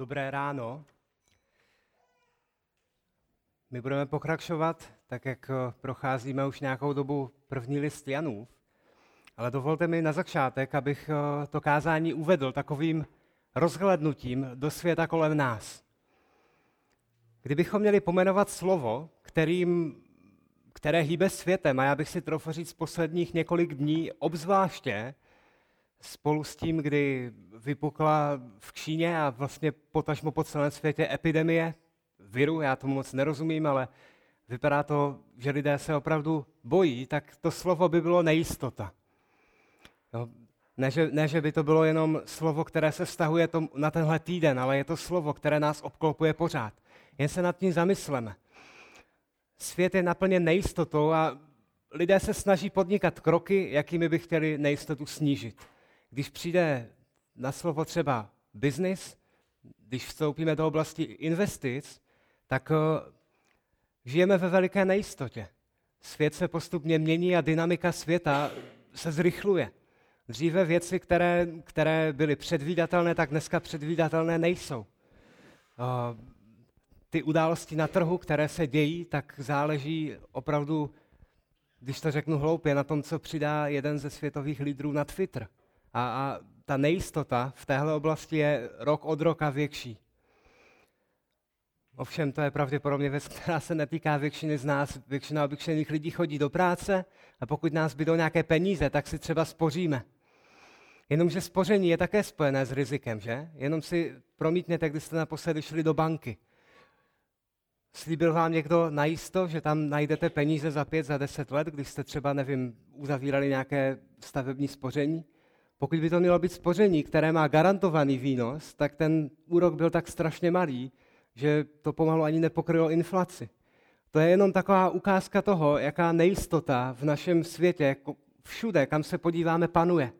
Dobré ráno. My budeme pokračovat, tak jak eh, procházíme už nějakou dobu první list Janův. Ale dovolte mi na začátek, abych eh, to kázání uvedl takovým rozhlednutím do světa kolem nás. Kdybychom měli pomenovat slovo, kterým, které hýbe světem, a já bych si trochu říct posledních několik dní, obzvláště spolu s tím, kdy vypukla v Číně a vlastně potažmo po celém světě epidemie viru, já tomu moc nerozumím, ale vypadá to, že lidé se opravdu bojí, tak to slovo by bylo nejistota. No, ne, že, ne, že by to bylo jenom slovo, které se vztahuje tom, na tenhle týden, ale je to slovo, které nás obklopuje pořád. Jen se nad tím zamysleme. Svět je naplněn nejistotou a lidé se snaží podnikat kroky, jakými by chtěli nejistotu snížit. Když přijde na slovo třeba business, když vstoupíme do oblasti investic, tak eh, žijeme ve veliké nejistotě. Svět se postupně mění a dynamika světa se zrychluje. Dříve věci, které, které byly předvídatelné, tak dneska předvídatelné nejsou. Eh, ty události na trhu, které se dějí, tak záleží opravdu, když to řeknu hloupě, na tom, co přidá jeden ze světových lídrů na Twitter. A, a ta nejistota v téhle oblasti je rok od roka větší. Ovšem to je pravděpodobně věc, která se netýká většiny z nás. Většina obyčejných lidí chodí do práce a pokud nás bydou nějaké peníze, tak si třeba spoříme. Jenomže spoření je také spojené s rizikem, že? Jenom si promítněte, když jste naposledy šli do banky. Slíbil vám někdo najisto, že tam najdete peníze za pět, za deset let, když jste třeba, nevím, uzavírali nějaké stavební spoření? Pokud by to mělo být spoření, které má garantovaný výnos, tak ten úrok byl tak strašně malý, že to pomalu ani nepokrylo inflaci. To je jenom taková ukázka toho, jaká nejistota v našem světě, všude, kam se podíváme, panuje.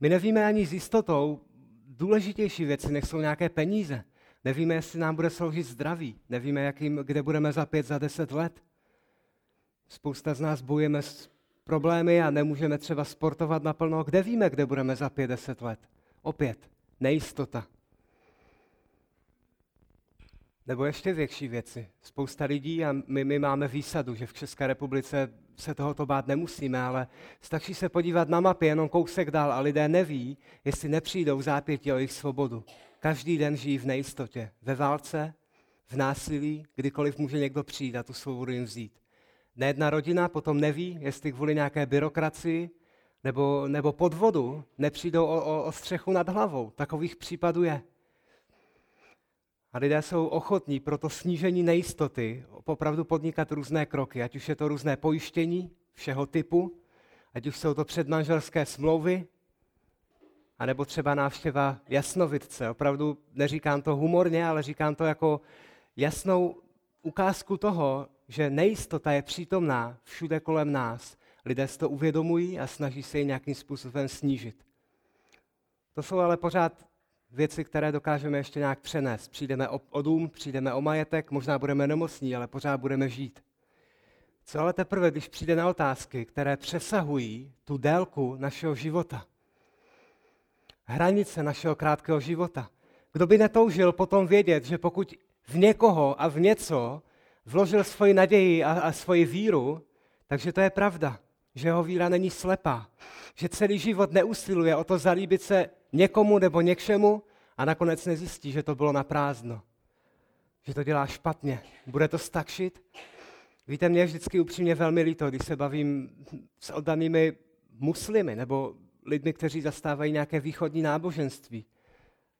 My nevíme ani s jistotou důležitější věci, než jsou nějaké peníze. Nevíme, jestli nám bude sloužit zdraví. Nevíme, jakým, kde budeme za pět, za deset let. Spousta z nás bojujeme s problémy a nemůžeme třeba sportovat naplno. Kde víme, kde budeme za pět, deset let? Opět, nejistota. Nebo ještě větší věci. Spousta lidí a my, my máme výsadu, že v České republice se tohoto bát nemusíme, ale stačí se podívat na mapy jenom kousek dál a lidé neví, jestli nepřijdou v zápětí o jejich svobodu. Každý den žijí v nejistotě, ve válce, v násilí, kdykoliv může někdo přijít a tu svobodu jim vzít. Nejedna rodina potom neví, jestli kvůli nějaké byrokracii nebo, nebo podvodu nepřijdou o, o, o střechu nad hlavou. Takových případů je. A lidé jsou ochotní pro to snížení nejistoty opravdu podnikat různé kroky, ať už je to různé pojištění všeho typu, ať už jsou to předmanželské smlouvy, anebo třeba návštěva jasnovidce. Opravdu neříkám to humorně, ale říkám to jako jasnou ukázku toho, že nejistota je přítomná všude kolem nás. Lidé si to uvědomují a snaží se ji nějakým způsobem snížit. To jsou ale pořád věci, které dokážeme ještě nějak přenést. Přijdeme o, dům, přijdeme o majetek, možná budeme nemocní, ale pořád budeme žít. Co ale teprve, když přijde na otázky, které přesahují tu délku našeho života? Hranice našeho krátkého života. Kdo by netoužil potom vědět, že pokud v někoho a v něco vložil svoji naději a, a svoji víru, takže to je pravda, že jeho víra není slepá, že celý život neusiluje o to zalíbit se někomu nebo něčemu a nakonec nezjistí, že to bylo na prázdno, že to dělá špatně. Bude to stakšit? Víte, mě je vždycky upřímně velmi líto, když se bavím s oddanými muslimy nebo lidmi, kteří zastávají nějaké východní náboženství.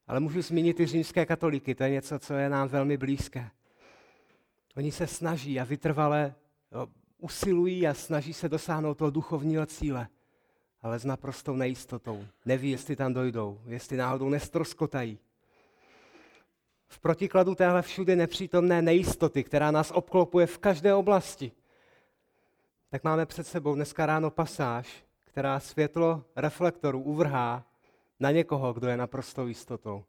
Ale můžu zmínit i římské katolíky, to je něco, co je nám velmi blízké. Oni se snaží a vytrvale usilují a snaží se dosáhnout toho duchovního cíle, ale s naprostou nejistotou. Neví, jestli tam dojdou, jestli náhodou nestroskotají. V protikladu téhle všude nepřítomné nejistoty, která nás obklopuje v každé oblasti, tak máme před sebou dneska ráno pasáž, která světlo reflektoru uvrhá na někoho, kdo je naprostou jistotou.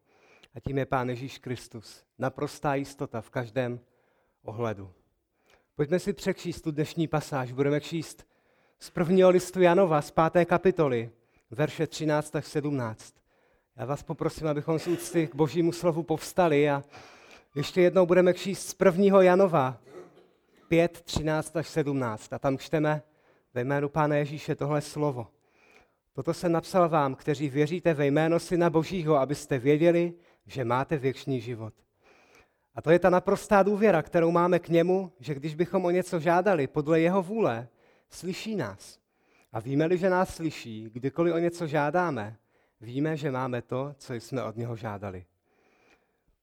A tím je Pán Ježíš Kristus. Naprostá jistota v každém ohledu. Pojďme si přečíst tu dnešní pasáž. Budeme číst z prvního listu Janova, z páté kapitoly, verše 13 až 17. Já vás poprosím, abychom z úcty k božímu slovu povstali a ještě jednou budeme číst z 1. Janova 5, 13 až 17. A tam čteme ve jménu Pána Ježíše tohle slovo. Toto jsem napsal vám, kteří věříte ve jméno Syna Božího, abyste věděli, že máte věčný život. A to je ta naprostá důvěra, kterou máme k němu, že když bychom o něco žádali podle jeho vůle, slyší nás. A víme-li, že nás slyší, kdykoliv o něco žádáme, víme, že máme to, co jsme od něho žádali.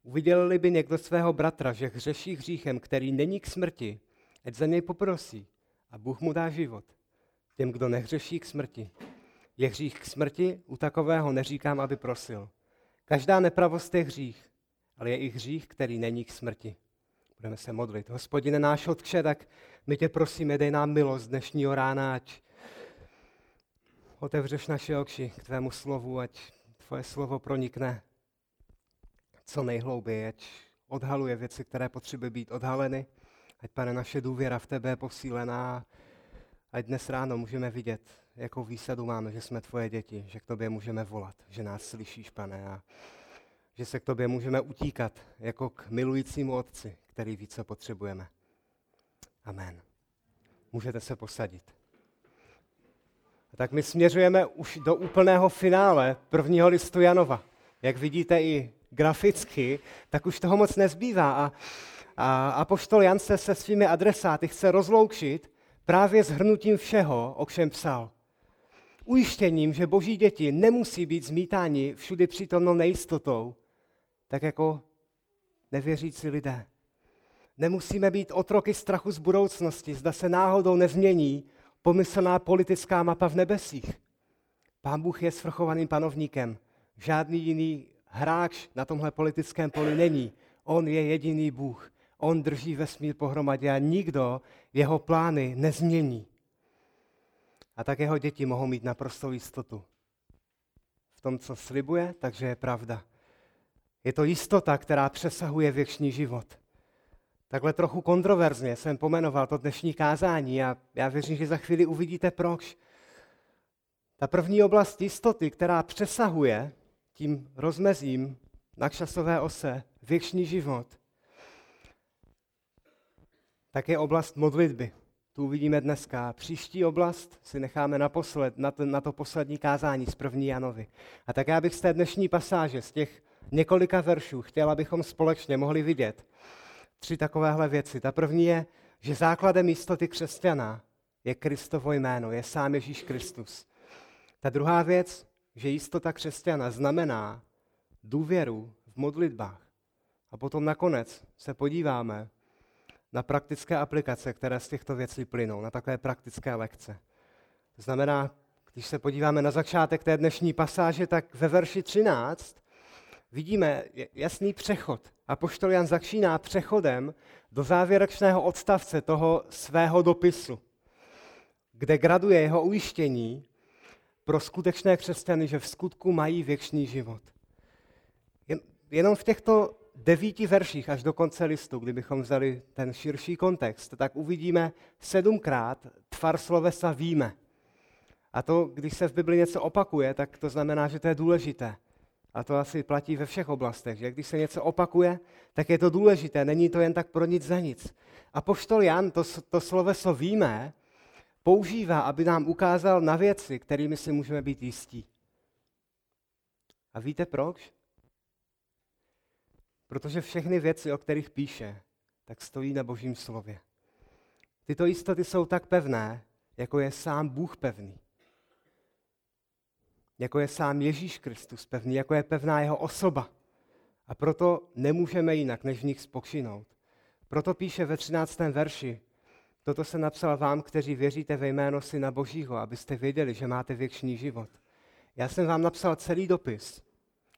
Uviděl-li by někdo svého bratra, že hřeší hříchem, který není k smrti, ať za něj poprosí a Bůh mu dá život. Těm, kdo nehřeší k smrti. Je hřích k smrti, u takového neříkám, aby prosil. Každá nepravost je hřích, ale je i hřích, který není k smrti. Budeme se modlit. Hospodine náš Otče, tak my tě prosíme, dej nám milost dnešního rána, ať otevřeš naše oči k tvému slovu, ať tvoje slovo pronikne co nejhlouběji, ať odhaluje věci, které potřebují být odhaleny, ať, pane, naše důvěra v tebe je posílená, ať dnes ráno můžeme vidět, jakou výsadu máme, že jsme tvoje děti, že k tobě můžeme volat, že nás slyšíš, pane, a že se k tobě můžeme utíkat jako k milujícímu otci, který ví, co potřebujeme. Amen. Můžete se posadit. A tak my směřujeme už do úplného finále prvního listu Janova. Jak vidíte i graficky, tak už toho moc nezbývá. A, a apoštol Jan se se svými adresáty chce rozloučit právě s hrnutím všeho, o čem psal. Ujištěním, že boží děti nemusí být zmítáni všudy přítomnou nejistotou, tak jako nevěřící lidé. Nemusíme být otroky strachu z budoucnosti, zda se náhodou nezmění pomyslná politická mapa v nebesích. Pán Bůh je svrchovaným panovníkem. Žádný jiný hráč na tomhle politickém poli není. On je jediný Bůh. On drží vesmír pohromadě a nikdo jeho plány nezmění. A tak jeho děti mohou mít naprostou jistotu. V tom, co slibuje, takže je pravda. Je to jistota, která přesahuje věčný život. Takhle trochu kontroverzně jsem pomenoval to dnešní kázání a já věřím, že za chvíli uvidíte proč. Ta první oblast jistoty, která přesahuje tím rozmezím na časové ose věčný život, tak je oblast modlitby. Tu uvidíme dneska. Příští oblast si necháme naposled, na, to, na to poslední kázání z první Janovi. A tak já bych z té dnešní pasáže, z těch několika veršů chtěl, abychom společně mohli vidět tři takovéhle věci. Ta první je, že základem jistoty křesťana je Kristovo jméno, je sám Ježíš Kristus. Ta druhá věc, že jistota křesťana znamená důvěru v modlitbách. A potom nakonec se podíváme na praktické aplikace, které z těchto věcí plynou, na takové praktické lekce. To znamená, když se podíváme na začátek té dnešní pasáže, tak ve verši 13 vidíme jasný přechod. A poštol Jan začíná přechodem do závěrečného odstavce toho svého dopisu, kde graduje jeho ujištění pro skutečné křesťany, že v skutku mají věčný život. Jen, jenom v těchto devíti verších až do konce listu, kdybychom vzali ten širší kontext, tak uvidíme sedmkrát tvar slovesa víme. A to, když se v Bibli něco opakuje, tak to znamená, že to je důležité. A to asi platí ve všech oblastech, že když se něco opakuje, tak je to důležité, není to jen tak pro nic za nic. A poštol Jan to, to sloveso víme používá, aby nám ukázal na věci, kterými si můžeme být jistí. A víte proč? Protože všechny věci, o kterých píše, tak stojí na božím slově. Tyto jistoty jsou tak pevné, jako je sám Bůh pevný jako je sám Ježíš Kristus pevný, jako je pevná jeho osoba. A proto nemůžeme jinak, než v nich spokřinout. Proto píše ve 13. verši, toto se napsal vám, kteří věříte ve jméno Syna Božího, abyste věděli, že máte věčný život. Já jsem vám napsal celý dopis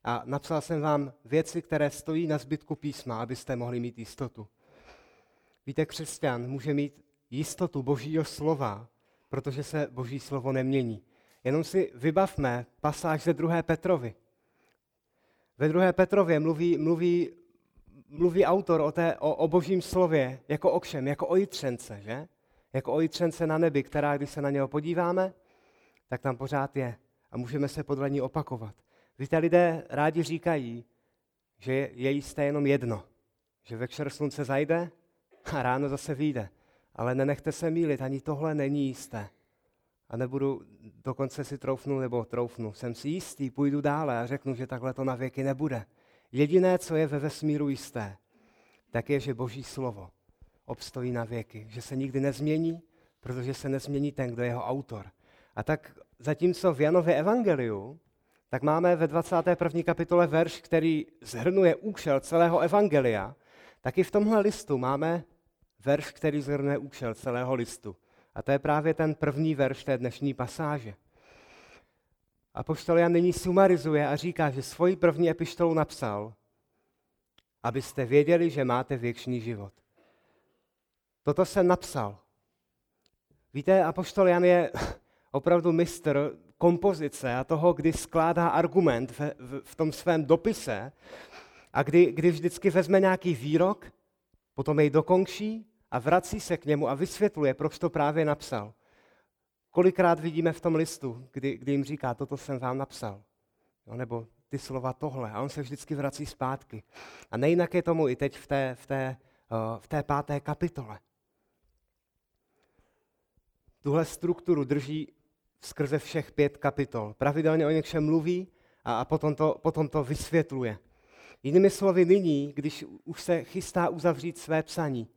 a napsal jsem vám věci, které stojí na zbytku písma, abyste mohli mít jistotu. Víte, křesťan může mít jistotu Božího slova, protože se Boží slovo nemění. Jenom si vybavme pasáž ze druhé Petrovi. Ve druhé Petrově mluví, mluví, mluví autor o, té, o, o božím slově jako o kšem, jako o jitřence, že? Jako o jitřence na nebi, která, když se na něho podíváme, tak tam pořád je a můžeme se podle ní opakovat. Víte, lidé rádi říkají, že je jisté jenom jedno. Že večer slunce zajde a ráno zase vyjde. Ale nenechte se mílit, ani tohle není jisté. A nebudu, dokonce si troufnu nebo troufnu, jsem si jistý, půjdu dále a řeknu, že takhle to na věky nebude. Jediné, co je ve vesmíru jisté, tak je, že Boží slovo obstojí na věky, že se nikdy nezmění, protože se nezmění ten, kdo je jeho autor. A tak zatímco v Janově evangeliu, tak máme ve 21. kapitole verš, který zhrnuje účel celého evangelia, tak i v tomhle listu máme verš, který zhrnuje účel celého listu. A to je právě ten první verš té dnešní pasáže. A poštol Jan nyní sumarizuje a říká, že svoji první epištolu napsal, abyste věděli, že máte věčný život. Toto jsem napsal. Víte, apoštol Jan je opravdu mistr kompozice a toho, kdy skládá argument v, v, v tom svém dopise a kdy, kdy vždycky vezme nějaký výrok, potom jej dokončí a vrací se k němu a vysvětluje, proč to právě napsal. Kolikrát vidíme v tom listu, kdy, kdy jim říká, toto jsem vám napsal. No, nebo ty slova tohle. A on se vždycky vrací zpátky. A nejinak je tomu i teď v té, v té, v té páté kapitole. Tuhle strukturu drží skrze všech pět kapitol. Pravidelně o něčem mluví a, a potom, to, potom to vysvětluje. Jinými slovy, nyní, když už se chystá uzavřít své psaní,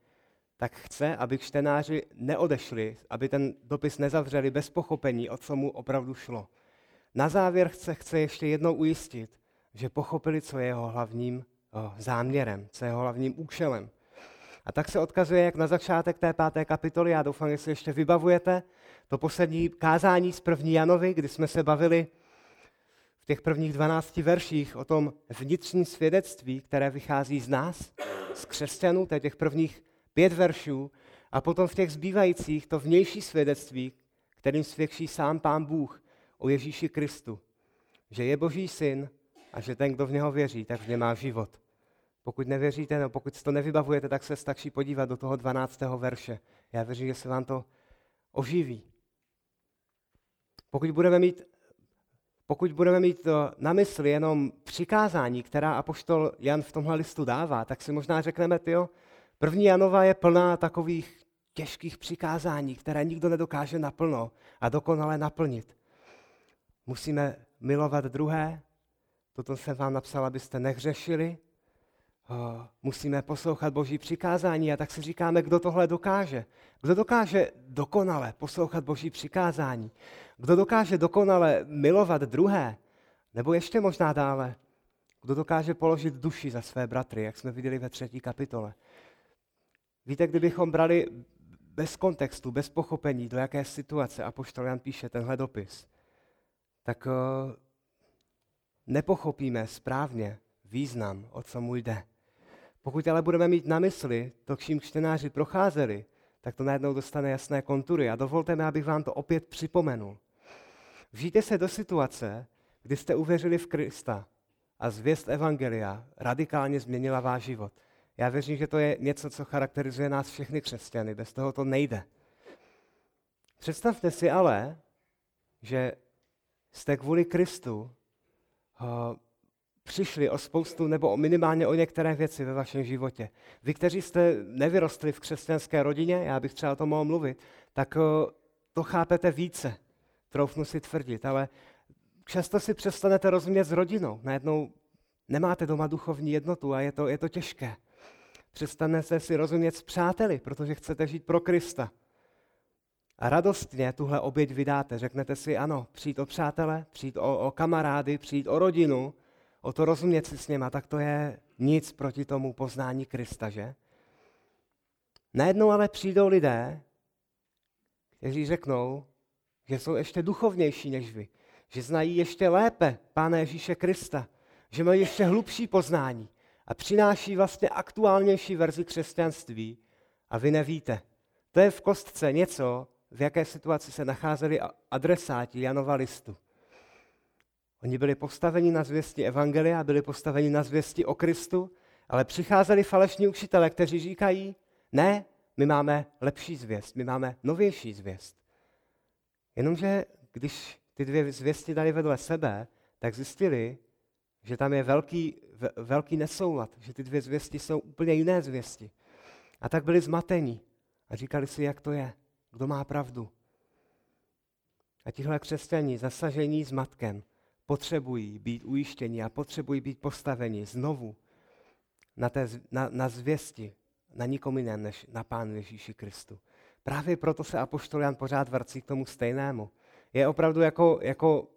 tak chce, aby čtenáři neodešli, aby ten dopis nezavřeli bez pochopení, o co mu opravdu šlo. Na závěr chce, chce ještě jednou ujistit, že pochopili, co je jeho hlavním záměrem, co je jeho hlavním účelem. A tak se odkazuje jak na začátek té páté kapitoly, já doufám, že si ještě vybavujete, to poslední kázání z první Janovi, kdy jsme se bavili v těch prvních 12 verších o tom vnitřním svědectví, které vychází z nás, z křesťanů, těch prvních pět veršů, a potom v těch zbývajících to vnější svědectví, kterým svědčí sám Pán Bůh o Ježíši Kristu, že je Boží syn a že ten, kdo v něho věří, tak v něm má život. Pokud nevěříte, no pokud to nevybavujete, tak se stačí podívat do toho 12. verše. Já věřím, že se vám to oživí. Pokud budeme mít, pokud budeme mít na mysli jenom přikázání, která apoštol Jan v tomhle listu dává, tak si možná řekneme, jo, první Janova je plná takových těžkých přikázání, které nikdo nedokáže naplno a dokonale naplnit. Musíme milovat druhé, toto jsem vám napsal, abyste nehřešili, musíme poslouchat Boží přikázání a tak si říkáme, kdo tohle dokáže. Kdo dokáže dokonale poslouchat Boží přikázání? Kdo dokáže dokonale milovat druhé? Nebo ještě možná dále, kdo dokáže položit duši za své bratry, jak jsme viděli ve třetí kapitole. Víte, kdybychom brali bez kontextu, bez pochopení, do jaké situace Apoštol Jan píše tenhle dopis, tak uh, nepochopíme správně význam, o co mu jde. Pokud ale budeme mít na mysli to, čím čtenáři procházeli, tak to najednou dostane jasné kontury. A dovolte mi, abych vám to opět připomenul. Vžijte se do situace, kdy jste uvěřili v Krista a zvěst Evangelia radikálně změnila váš život. Já věřím, že to je něco, co charakterizuje nás všechny křesťany. Bez toho to nejde. Představte si ale, že jste kvůli Kristu přišli o spoustu nebo minimálně o některé věci ve vašem životě. Vy, kteří jste nevyrostli v křesťanské rodině, já bych třeba o tom mohl mluvit, tak to chápete více, troufnu si tvrdit, ale často si přestanete rozumět s rodinou. Najednou nemáte doma duchovní jednotu a je to, je to těžké. Přestanete si rozumět s přáteli, protože chcete žít pro Krista. A radostně tuhle oběť vydáte. Řeknete si, ano, přijít o přátele, přijít o, o kamarády, přijít o rodinu, o to rozumět si s něma, tak to je nic proti tomu poznání Krista, že? Najednou ale přijdou lidé, kteří řeknou, že jsou ještě duchovnější než vy, že znají ještě lépe Pána Ježíše Krista, že mají ještě hlubší poznání a přináší vlastně aktuálnější verzi křesťanství a vy nevíte. To je v kostce něco, v jaké situaci se nacházeli adresáti Janova listu. Oni byli postaveni na zvěsti Evangelia, byli postaveni na zvěsti o Kristu, ale přicházeli falešní učitele, kteří říkají, ne, my máme lepší zvěst, my máme novější zvěst. Jenomže když ty dvě zvěsti dali vedle sebe, tak zjistili, že tam je velký, velký nesoulad, že ty dvě zvěsti jsou úplně jiné zvěsti. A tak byli zmatení a říkali si, jak to je, kdo má pravdu. A tihle křesťani, zasažení s matkem, potřebují být ujištěni a potřebují být postaveni znovu na, té, na, na zvěsti, na nikom jiném než na Pánu Ježíši Kristu. Právě proto se Apoštol Jan pořád vrací k tomu stejnému. Je opravdu jako, jako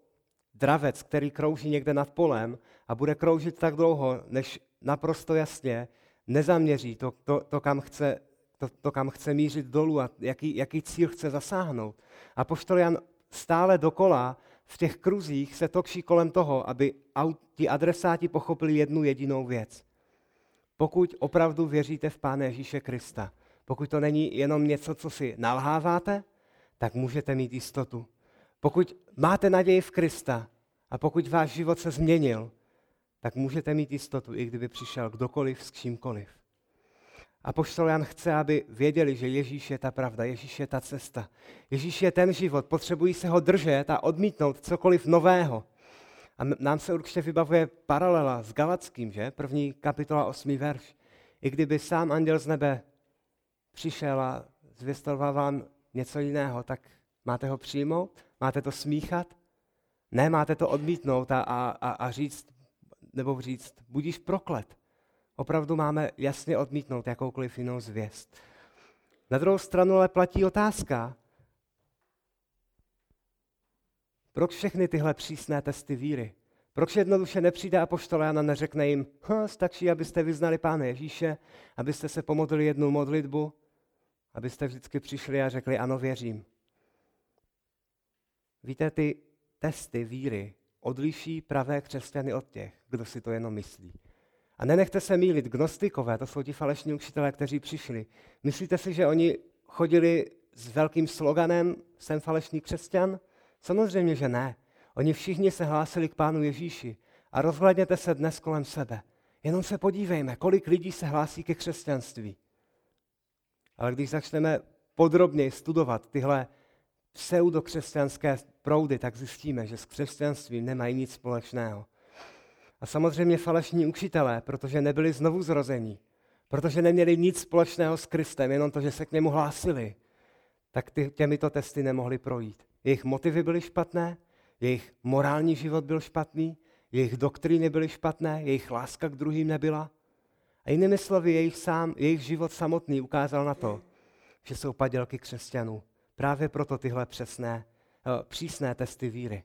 dravec, který krouží někde nad polem a bude kroužit tak dlouho, než naprosto jasně nezaměří to, to, to, kam, chce, to, to kam chce mířit dolů a jaký, jaký cíl chce zasáhnout. A poštol Jan stále dokola v těch kruzích se tokší kolem toho, aby ti adresáti pochopili jednu jedinou věc. Pokud opravdu věříte v Pána Ježíše Krista, pokud to není jenom něco, co si nalháváte, tak můžete mít jistotu. Pokud máte naději v Krista a pokud váš život se změnil, tak můžete mít jistotu, i kdyby přišel kdokoliv s čímkoliv. A poštol Jan chce, aby věděli, že Ježíš je ta pravda, Ježíš je ta cesta. Ježíš je ten život, potřebují se ho držet a odmítnout cokoliv nového. A nám se určitě vybavuje paralela s Galackým, že? První kapitola, osmý verš. I kdyby sám anděl z nebe přišel a zvěstoval vám něco jiného, tak máte ho přijmout? Máte to smíchat? Ne, máte to odmítnout a, a, a říct, nebo říct, budíš proklet. Opravdu máme jasně odmítnout jakoukoliv jinou zvěst. Na druhou stranu ale platí otázka, proč všechny tyhle přísné testy víry? Proč jednoduše nepřijde apoštol a neřekne jim, stačí, abyste vyznali Pána Ježíše, abyste se pomodlili jednu modlitbu, abyste vždycky přišli a řekli, ano, věřím. Víte, ty testy víry odliší pravé křesťany od těch, kdo si to jenom myslí. A nenechte se mýlit, gnostikové, to jsou ti falešní učitelé, kteří přišli. Myslíte si, že oni chodili s velkým sloganem jsem falešný křesťan? Samozřejmě, že ne. Oni všichni se hlásili k Pánu Ježíši. A rozhledněte se dnes kolem sebe. Jenom se podívejme, kolik lidí se hlásí ke křesťanství. Ale když začneme podrobněji studovat tyhle pseudokřesťanské proudy, tak zjistíme, že s křesťanstvím nemají nic společného. A samozřejmě falešní učitelé, protože nebyli znovu zrození, protože neměli nic společného s Kristem, jenom to, že se k němu hlásili, tak ty, těmito testy nemohli projít. Jejich motivy byly špatné, jejich morální život byl špatný, jejich doktríny byly špatné, jejich láska k druhým nebyla. A jinými slovy, jejich, sám, jejich život samotný ukázal na to, že jsou padělky křesťanů. Právě proto tyhle přesné, eh, přísné testy víry.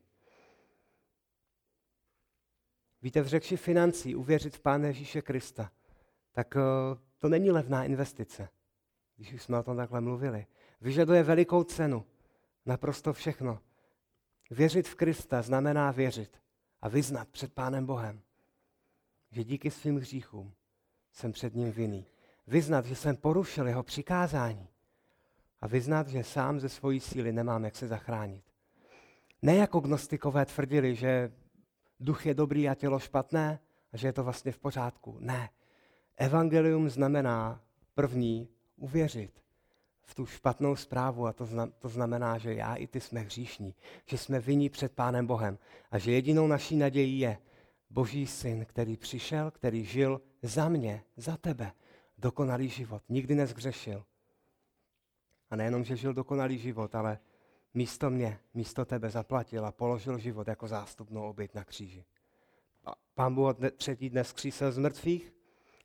Víte, v řekši financí uvěřit v Pána Ježíše Krista, tak eh, to není levná investice, když už jsme o tom takhle mluvili. Vyžaduje velikou cenu, naprosto všechno. Věřit v Krista znamená věřit a vyznat před Pánem Bohem, že díky svým hříchům jsem před ním vinný. Vyznat, že jsem porušil jeho přikázání a vyznat, že sám ze svojí síly nemám, jak se zachránit. Ne jako gnostikové tvrdili, že duch je dobrý a tělo špatné a že je to vlastně v pořádku. Ne. Evangelium znamená první uvěřit v tu špatnou zprávu a to, zna, to znamená, že já i ty jsme hříšní, že jsme viní před Pánem Bohem a že jedinou naší nadějí je Boží syn, který přišel, který žil za mě, za tebe, dokonalý život, nikdy nezgřešil. A nejenom, že žil dokonalý život, ale místo mě, místo tebe zaplatil a položil život jako zástupnou oběť na kříži. A pán Bůh třetí dnes skřísel z mrtvých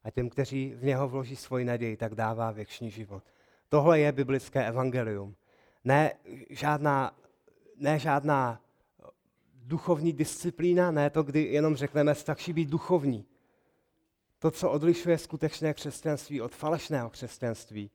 a těm, kteří v něho vloží svoji naději, tak dává věčný život. Tohle je biblické evangelium. Ne žádná, ne žádná duchovní disciplína, ne to, kdy jenom řekneme, stačí být duchovní. To, co odlišuje skutečné křesťanství od falešného křesťanství,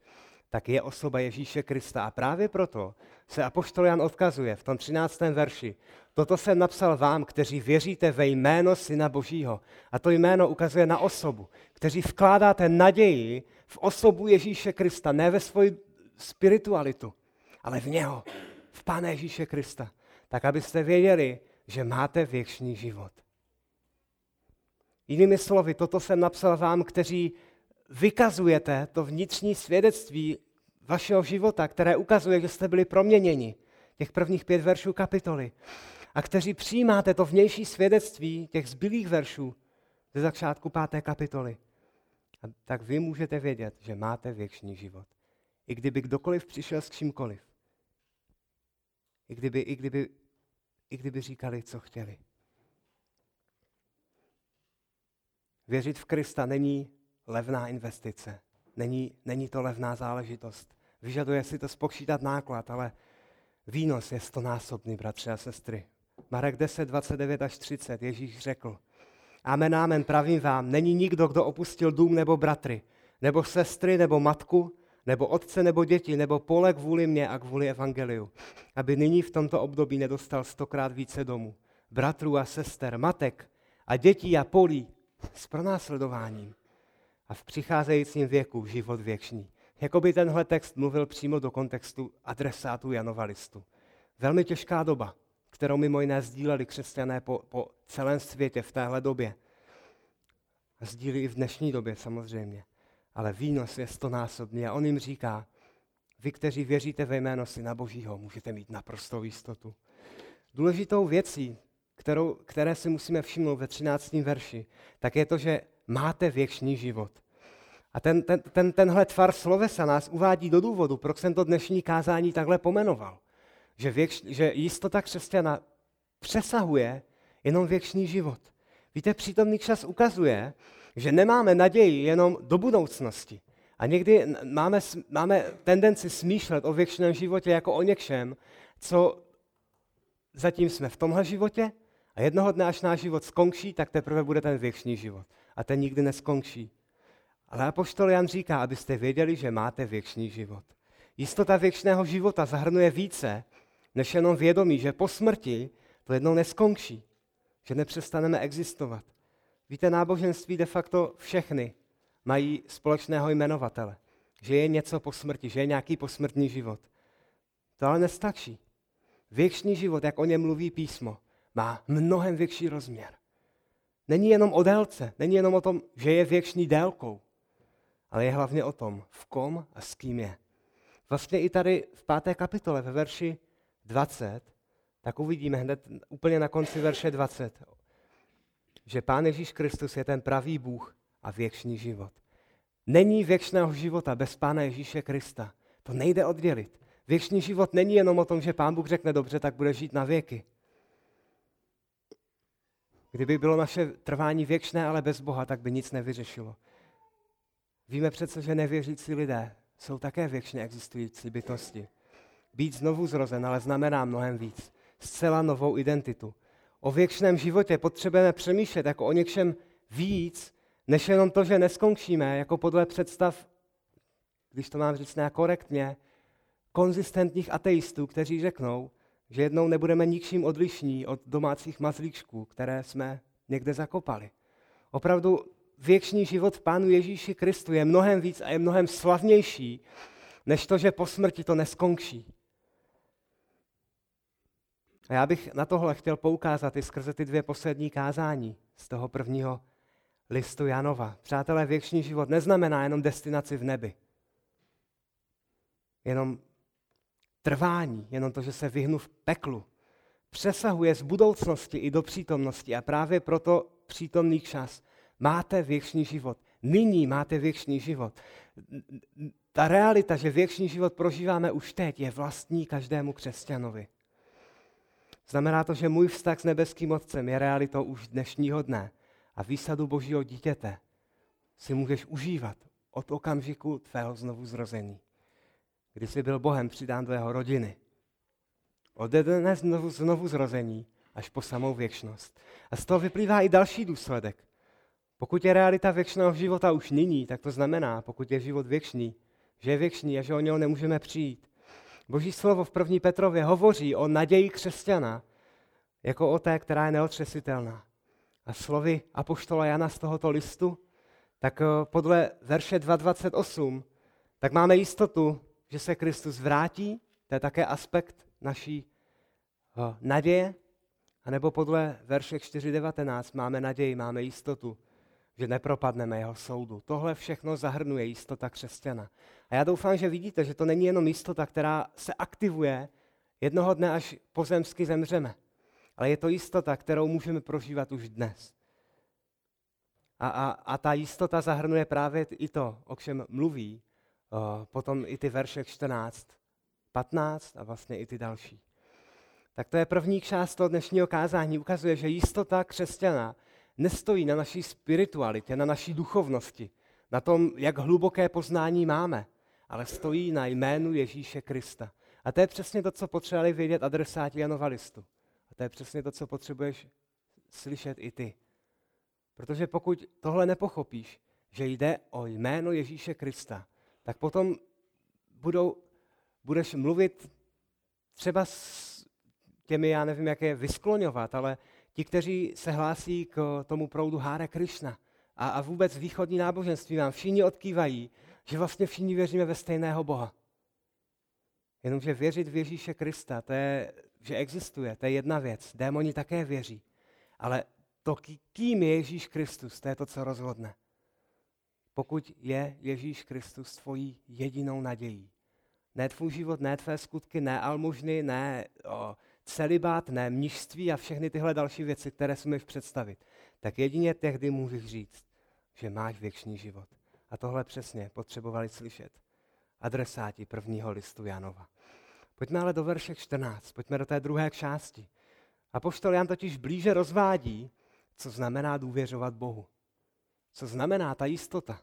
tak je osoba Ježíše Krista. A právě proto se Apoštol Jan odkazuje v tom 13. verši. Toto jsem napsal vám, kteří věříte ve jméno Syna Božího. A to jméno ukazuje na osobu, kteří vkládáte naději v osobu Ježíše Krista, ne ve svoji spiritualitu, ale v něho, v Pána Ježíše Krista. Tak abyste věděli, že máte věčný život. Jinými slovy, toto jsem napsal vám, kteří vykazujete to vnitřní svědectví vašeho života, které ukazuje, že jste byli proměněni. Těch prvních pět veršů kapitoly. a kteří přijímáte to vnější svědectví těch zbylých veršů ze začátku páté kapitoly, tak vy můžete vědět, že máte věčný život. I kdyby kdokoliv přišel s čímkoliv. I kdyby, i kdyby, i kdyby říkali, co chtěli. Věřit v Krista není levná investice. Není, není to levná záležitost. Vyžaduje si to spočítat náklad, ale výnos je stonásobný, bratři a sestry. Marek 10, 29 až 30, Ježíš řekl, Amen, amen, pravím vám, není nikdo, kdo opustil dům nebo bratry, nebo sestry, nebo matku, nebo otce, nebo děti, nebo pole kvůli mě a kvůli evangeliu, aby nyní v tomto období nedostal stokrát více domů, bratrů a sester, matek a dětí a polí s pronásledováním a v přicházejícím věku život věčný. Jakoby tenhle text mluvil přímo do kontextu adresátů Janova listu. Velmi těžká doba, kterou mimo jiné sdíleli křesťané po, po celém světě v téhle době. Sdílí i v dnešní době samozřejmě. Ale výnos je stonásobný a on jim říká, vy, kteří věříte ve jméno Syna Božího, můžete mít naprostou jistotu. Důležitou věcí, kterou, které si musíme všimnout ve 13. verši, tak je to, že máte věčný život. A ten, ten, ten, tenhle tvar slovesa nás uvádí do důvodu, proč jsem to dnešní kázání takhle pomenoval. Že, věkš, že jistota křesťana přesahuje jenom věčný život. Víte, přítomný čas ukazuje, že nemáme naději jenom do budoucnosti. A někdy máme, máme tendenci smýšlet o věčném životě jako o něčem, co zatím jsme v tomhle životě a jednoho dne, až náš život skončí, tak teprve bude ten věčný život. A ten nikdy neskončí. Ale apoštol Jan říká, abyste věděli, že máte věčný život. Jistota věčného života zahrnuje více, než jenom vědomí, že po smrti to jednou neskončí, že nepřestaneme existovat. Víte, náboženství de facto všechny mají společného jmenovatele. Že je něco po smrti, že je nějaký posmrtný život. To ale nestačí. Věčný život, jak o něm mluví písmo, má mnohem větší rozměr. Není jenom o délce, není jenom o tom, že je věčný délkou, ale je hlavně o tom, v kom a s kým je. Vlastně i tady v páté kapitole, ve verši 20, tak uvidíme hned úplně na konci verše 20, že Pán Ježíš Kristus je ten pravý Bůh a věčný život. Není věčného života bez Pána Ježíše Krista. To nejde oddělit. Věčný život není jenom o tom, že Pán Bůh řekne dobře, tak bude žít na věky. Kdyby bylo naše trvání věčné, ale bez Boha, tak by nic nevyřešilo. Víme přece, že nevěřící lidé jsou také věčně existující bytosti. Být znovu zrozen ale znamená mnohem víc. Zcela novou identitu. O věčném životě potřebujeme přemýšlet jako o něčem víc, než jenom to, že neskončíme, jako podle představ, když to mám říct nějak korektně, konzistentních ateistů, kteří řeknou, že jednou nebudeme ničím odlišní od domácích mazlíčků, které jsme někde zakopali. Opravdu věčný život Pánu Ježíši Kristu je mnohem víc a je mnohem slavnější, než to, že po smrti to neskončí. A já bych na tohle chtěl poukázat i skrze ty dvě poslední kázání z toho prvního listu Janova. Přátelé, věčný život neznamená jenom destinaci v nebi. Jenom trvání, jenom to, že se vyhnu v peklu, přesahuje z budoucnosti i do přítomnosti a právě proto přítomný čas. Máte věčný život. Nyní máte věčný život. Ta realita, že věčný život prožíváme už teď, je vlastní každému křesťanovi. Znamená to, že můj vztah s nebeským Otcem je realitou už dnešního dne a výsadu Božího dítěte si můžeš užívat od okamžiku tvého znovu zrození kdy jsi byl Bohem přidán do jeho rodiny. Od dne znovu, znovu zrození až po samou věčnost. A z toho vyplývá i další důsledek. Pokud je realita věčného života už nyní, tak to znamená, pokud je život věčný, že je věčný a že o něho nemůžeme přijít. Boží slovo v první Petrově hovoří o naději křesťana jako o té, která je neotřesitelná. A slovy apoštola Jana z tohoto listu, tak eh, podle verše 2.28, tak máme jistotu, že se Kristus vrátí, to je také aspekt naší uh, naděje, anebo podle verše 4.19 máme naději, máme jistotu, že nepropadneme jeho soudu. Tohle všechno zahrnuje jistota křesťana. A já doufám, že vidíte, že to není jenom jistota, která se aktivuje jednoho dne, až pozemsky zemřeme. ale je to jistota, kterou můžeme prožívat už dnes. A, a, a ta jistota zahrnuje právě i to, o čem mluví potom i ty verše 14, 15 a vlastně i ty další. Tak to je první část toho dnešního kázání. Ukazuje, že jistota křesťana nestojí na naší spiritualitě, na naší duchovnosti, na tom, jak hluboké poznání máme, ale stojí na jménu Ježíše Krista. A to je přesně to, co potřebovali vědět adresáti Janova listu. A to je přesně to, co potřebuješ slyšet i ty. Protože pokud tohle nepochopíš, že jde o jméno Ježíše Krista, tak potom budou, budeš mluvit třeba s těmi, já nevím, jak je vyskloňovat, ale ti, kteří se hlásí k tomu proudu Hare Krishna a, a vůbec východní náboženství vám všichni odkývají, že vlastně všichni věříme ve stejného Boha. Jenomže věřit v Ježíše Krista, to je, že existuje, to je jedna věc. Démoni také věří. Ale to, kým je Ježíš Kristus, to je to, co rozhodne. Pokud je Ježíš Kristus tvojí jedinou nadějí. Ne tvůj život, ne tvé skutky, ne almužny, ne o, celibát, ne mnižství a všechny tyhle další věci, které si můžeš představit. Tak jedině tehdy můžeš říct, že máš věčný život. A tohle přesně potřebovali slyšet adresáti prvního listu Janova. Pojďme ale do verše 14, pojďme do té druhé části. A poštol Jan totiž blíže rozvádí, co znamená důvěřovat Bohu. Co znamená ta jistota,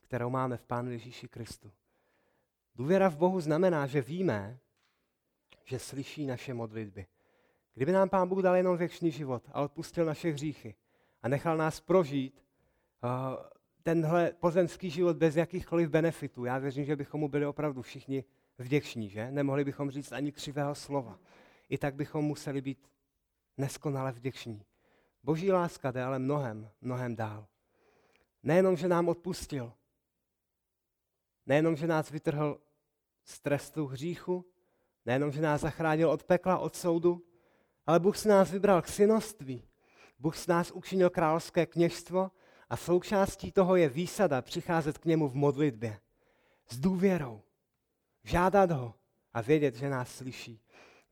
kterou máme v Pánu Ježíši Kristu. Důvěra v Bohu znamená, že víme, že slyší naše modlitby. Kdyby nám Pán Bůh dal jenom věčný život a odpustil naše hříchy a nechal nás prožít uh, tenhle pozemský život bez jakýchkoliv benefitů, já věřím, že bychom mu byli opravdu všichni vděční, že? Nemohli bychom říct ani křivého slova. I tak bychom museli být neskonale vděční. Boží láska jde ale mnohem, mnohem dál. Nejenom, že nám odpustil, nejenom, že nás vytrhl z trestu hříchu, nejenom, že nás zachránil od pekla, od soudu, ale Bůh si nás vybral k synoství. Bůh si nás učinil královské kněžstvo a součástí toho je výsada přicházet k němu v modlitbě. S důvěrou. Žádat ho a vědět, že nás slyší.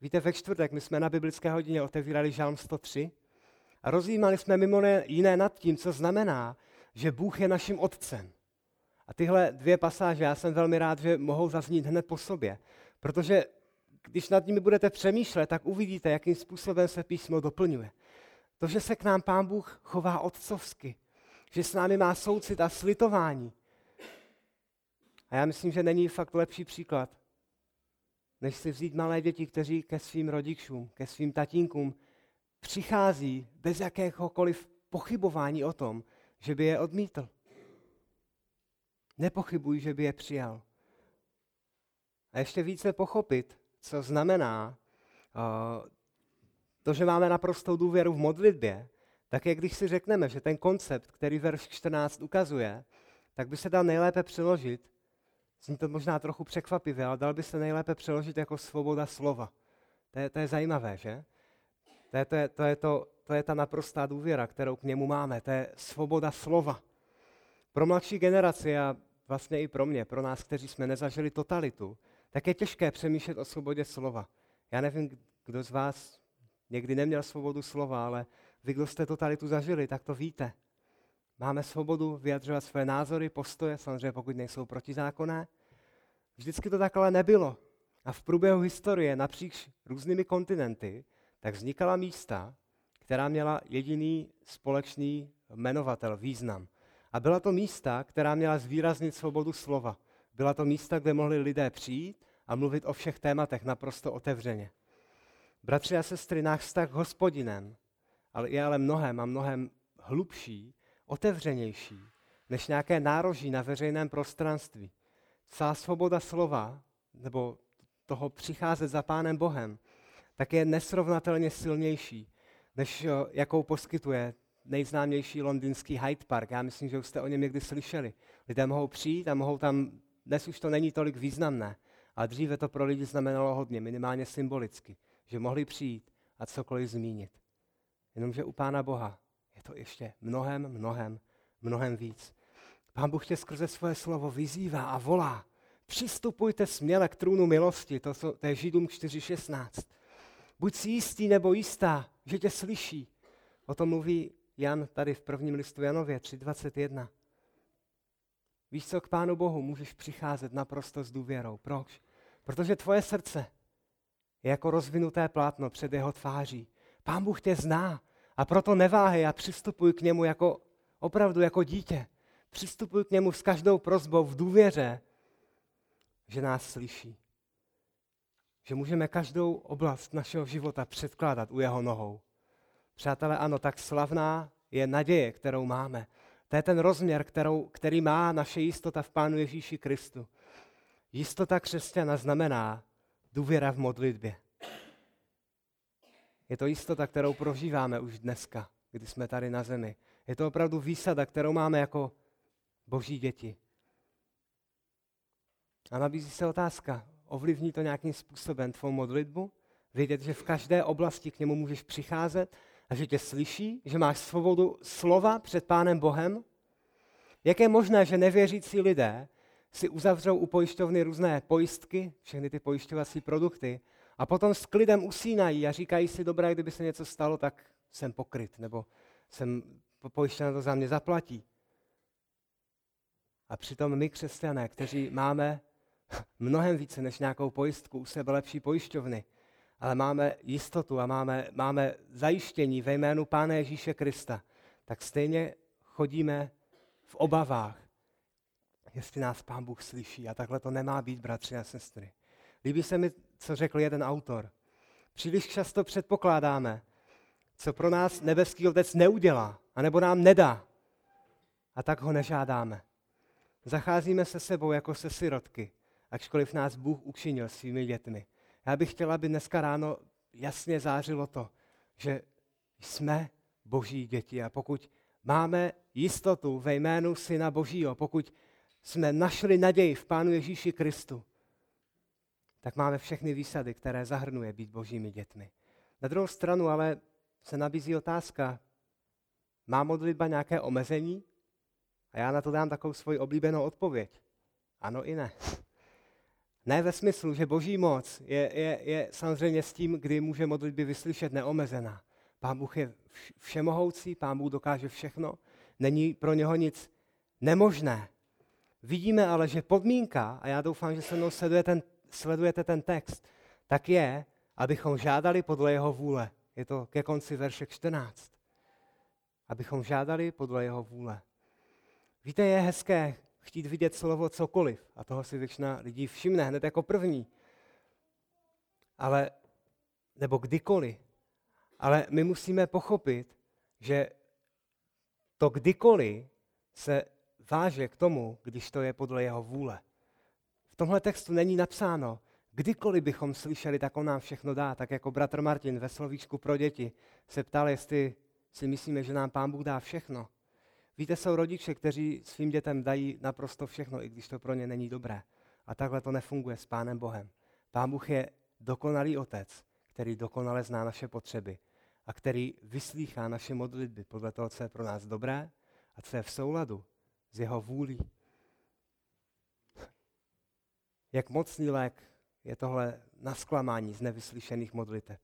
Víte, ve čtvrtek my jsme na biblické hodině otevírali žálm 103 a rozjímali jsme mimo jiné nad tím, co znamená, že Bůh je naším otcem. A tyhle dvě pasáže, já jsem velmi rád, že mohou zaznít hned po sobě, protože když nad nimi budete přemýšlet, tak uvidíte, jakým způsobem se písmo doplňuje. To, že se k nám Pán Bůh chová otcovsky, že s námi má soucit a slitování. A já myslím, že není fakt lepší příklad, než si vzít malé děti, kteří ke svým rodičům, ke svým tatínkům přichází bez jakéhokoliv pochybování o tom, že by je odmítl. Nepochybuj, že by je přijal. A ještě více pochopit, co znamená uh, to, že máme naprostou důvěru v modlitbě, tak je, když si řekneme, že ten koncept, který verš 14 ukazuje, tak by se dal nejlépe přeložit, zní to možná trochu překvapivě, ale dal by se nejlépe přeložit jako svoboda slova. To je, to je zajímavé, že? To je, to, je, to, je to, to je ta naprostá důvěra, kterou k němu máme. To je svoboda slova. Pro mladší generaci a vlastně i pro mě, pro nás, kteří jsme nezažili totalitu, tak je těžké přemýšlet o svobodě slova. Já nevím, kdo z vás někdy neměl svobodu slova, ale vy, kdo jste totalitu zažili, tak to víte. Máme svobodu vyjadřovat své názory, postoje, samozřejmě pokud nejsou protizákonné. Vždycky to tak ale nebylo. A v průběhu historie napříč různými kontinenty tak vznikala místa, která měla jediný společný jmenovatel, význam. A byla to místa, která měla zvýraznit svobodu slova. Byla to místa, kde mohli lidé přijít a mluvit o všech tématech naprosto otevřeně. Bratři a sestry, náš vztah s hospodinem ale je ale mnohem a mnohem hlubší, otevřenější, než nějaké nároží na veřejném prostranství. Celá svoboda slova, nebo toho přicházet za Pánem Bohem, tak je nesrovnatelně silnější, než jakou poskytuje nejznámější londýnský Hyde Park. Já myslím, že už jste o něm někdy slyšeli. Lidé mohou přijít a mohou tam, dnes už to není tolik významné, ale dříve to pro lidi znamenalo hodně, minimálně symbolicky, že mohli přijít a cokoliv zmínit. Jenomže u Pána Boha je to ještě mnohem, mnohem, mnohem víc. Pán Bůh tě skrze svoje slovo vyzývá a volá. Přistupujte směle k trůnu milosti, to, to je Židům 4.16. Buď si jistý nebo jistá, že tě slyší. O tom mluví Jan tady v prvním listu Janově 3.21. Víš co, k Pánu Bohu můžeš přicházet naprosto s důvěrou. Proč? Protože tvoje srdce je jako rozvinuté plátno před jeho tváří. Pán Bůh tě zná a proto neváhej a přistupuj k němu jako opravdu jako dítě. Přistupuj k němu s každou prozbou v důvěře, že nás slyší. Že můžeme každou oblast našeho života předkládat u jeho nohou. Přátelé, ano, tak slavná je naděje, kterou máme. To je ten rozměr, kterou, který má naše jistota v Pánu Ježíši Kristu. Jistota křesťana znamená důvěra v modlitbě. Je to jistota, kterou prožíváme už dneska, kdy jsme tady na zemi. Je to opravdu výsada, kterou máme jako boží děti. A nabízí se otázka, ovlivní to nějakým způsobem tvou modlitbu? Vědět, že v každé oblasti k němu můžeš přicházet a že tě slyší, že máš svobodu slova před Pánem Bohem? Jak je možné, že nevěřící lidé si uzavřou u pojišťovny různé pojistky, všechny ty pojišťovací produkty, a potom s klidem usínají a říkají si, dobré, kdyby se něco stalo, tak jsem pokryt, nebo jsem pojištěna to za mě zaplatí. A přitom my, křesťané, kteří máme mnohem více než nějakou pojistku u sebe lepší pojišťovny, ale máme jistotu a máme, máme zajištění ve jménu Pána Ježíše Krista, tak stejně chodíme v obavách, jestli nás Pán Bůh slyší. A takhle to nemá být, bratři a sestry. Líbí se mi, co řekl jeden autor. Příliš často předpokládáme, co pro nás nebeský otec neudělá, anebo nám nedá. A tak ho nežádáme. Zacházíme se sebou jako se sirotky, ačkoliv nás Bůh učinil svými dětmi. Já bych chtěla, aby dneska ráno jasně zářilo to, že jsme boží děti a pokud máme jistotu ve jménu Syna Božího, pokud jsme našli naději v Pánu Ježíši Kristu, tak máme všechny výsady, které zahrnuje být božími dětmi. Na druhou stranu ale se nabízí otázka, má modlitba nějaké omezení? A já na to dám takovou svoji oblíbenou odpověď. Ano i ne. Ne ve smyslu, že boží moc je, je, je samozřejmě s tím, kdy může modlitby vyslyšet neomezená. Pán Bůh je všemohoucí, pán Bůh dokáže všechno, není pro něho nic nemožné. Vidíme ale, že podmínka, a já doufám, že se mnou sleduje ten, sledujete ten text, tak je, abychom žádali podle jeho vůle. Je to ke konci verše 14. Abychom žádali podle jeho vůle. Víte, je hezké chtít vidět slovo cokoliv. A toho si většina lidí všimne hned jako první. Ale, nebo kdykoliv. Ale my musíme pochopit, že to kdykoliv se váže k tomu, když to je podle jeho vůle. V tomhle textu není napsáno, kdykoliv bychom slyšeli, tak on nám všechno dá, tak jako bratr Martin ve slovíčku pro děti se ptal, jestli si myslíme, že nám pán Bůh dá všechno. Víte, jsou rodiče, kteří svým dětem dají naprosto všechno, i když to pro ně není dobré. A takhle to nefunguje s Pánem Bohem. Pán Bůh je dokonalý otec, který dokonale zná naše potřeby a který vyslýchá naše modlitby podle toho, co je pro nás dobré a co je v souladu s jeho vůlí. Jak mocný lék je tohle nasklamání z nevyslyšených modliteb.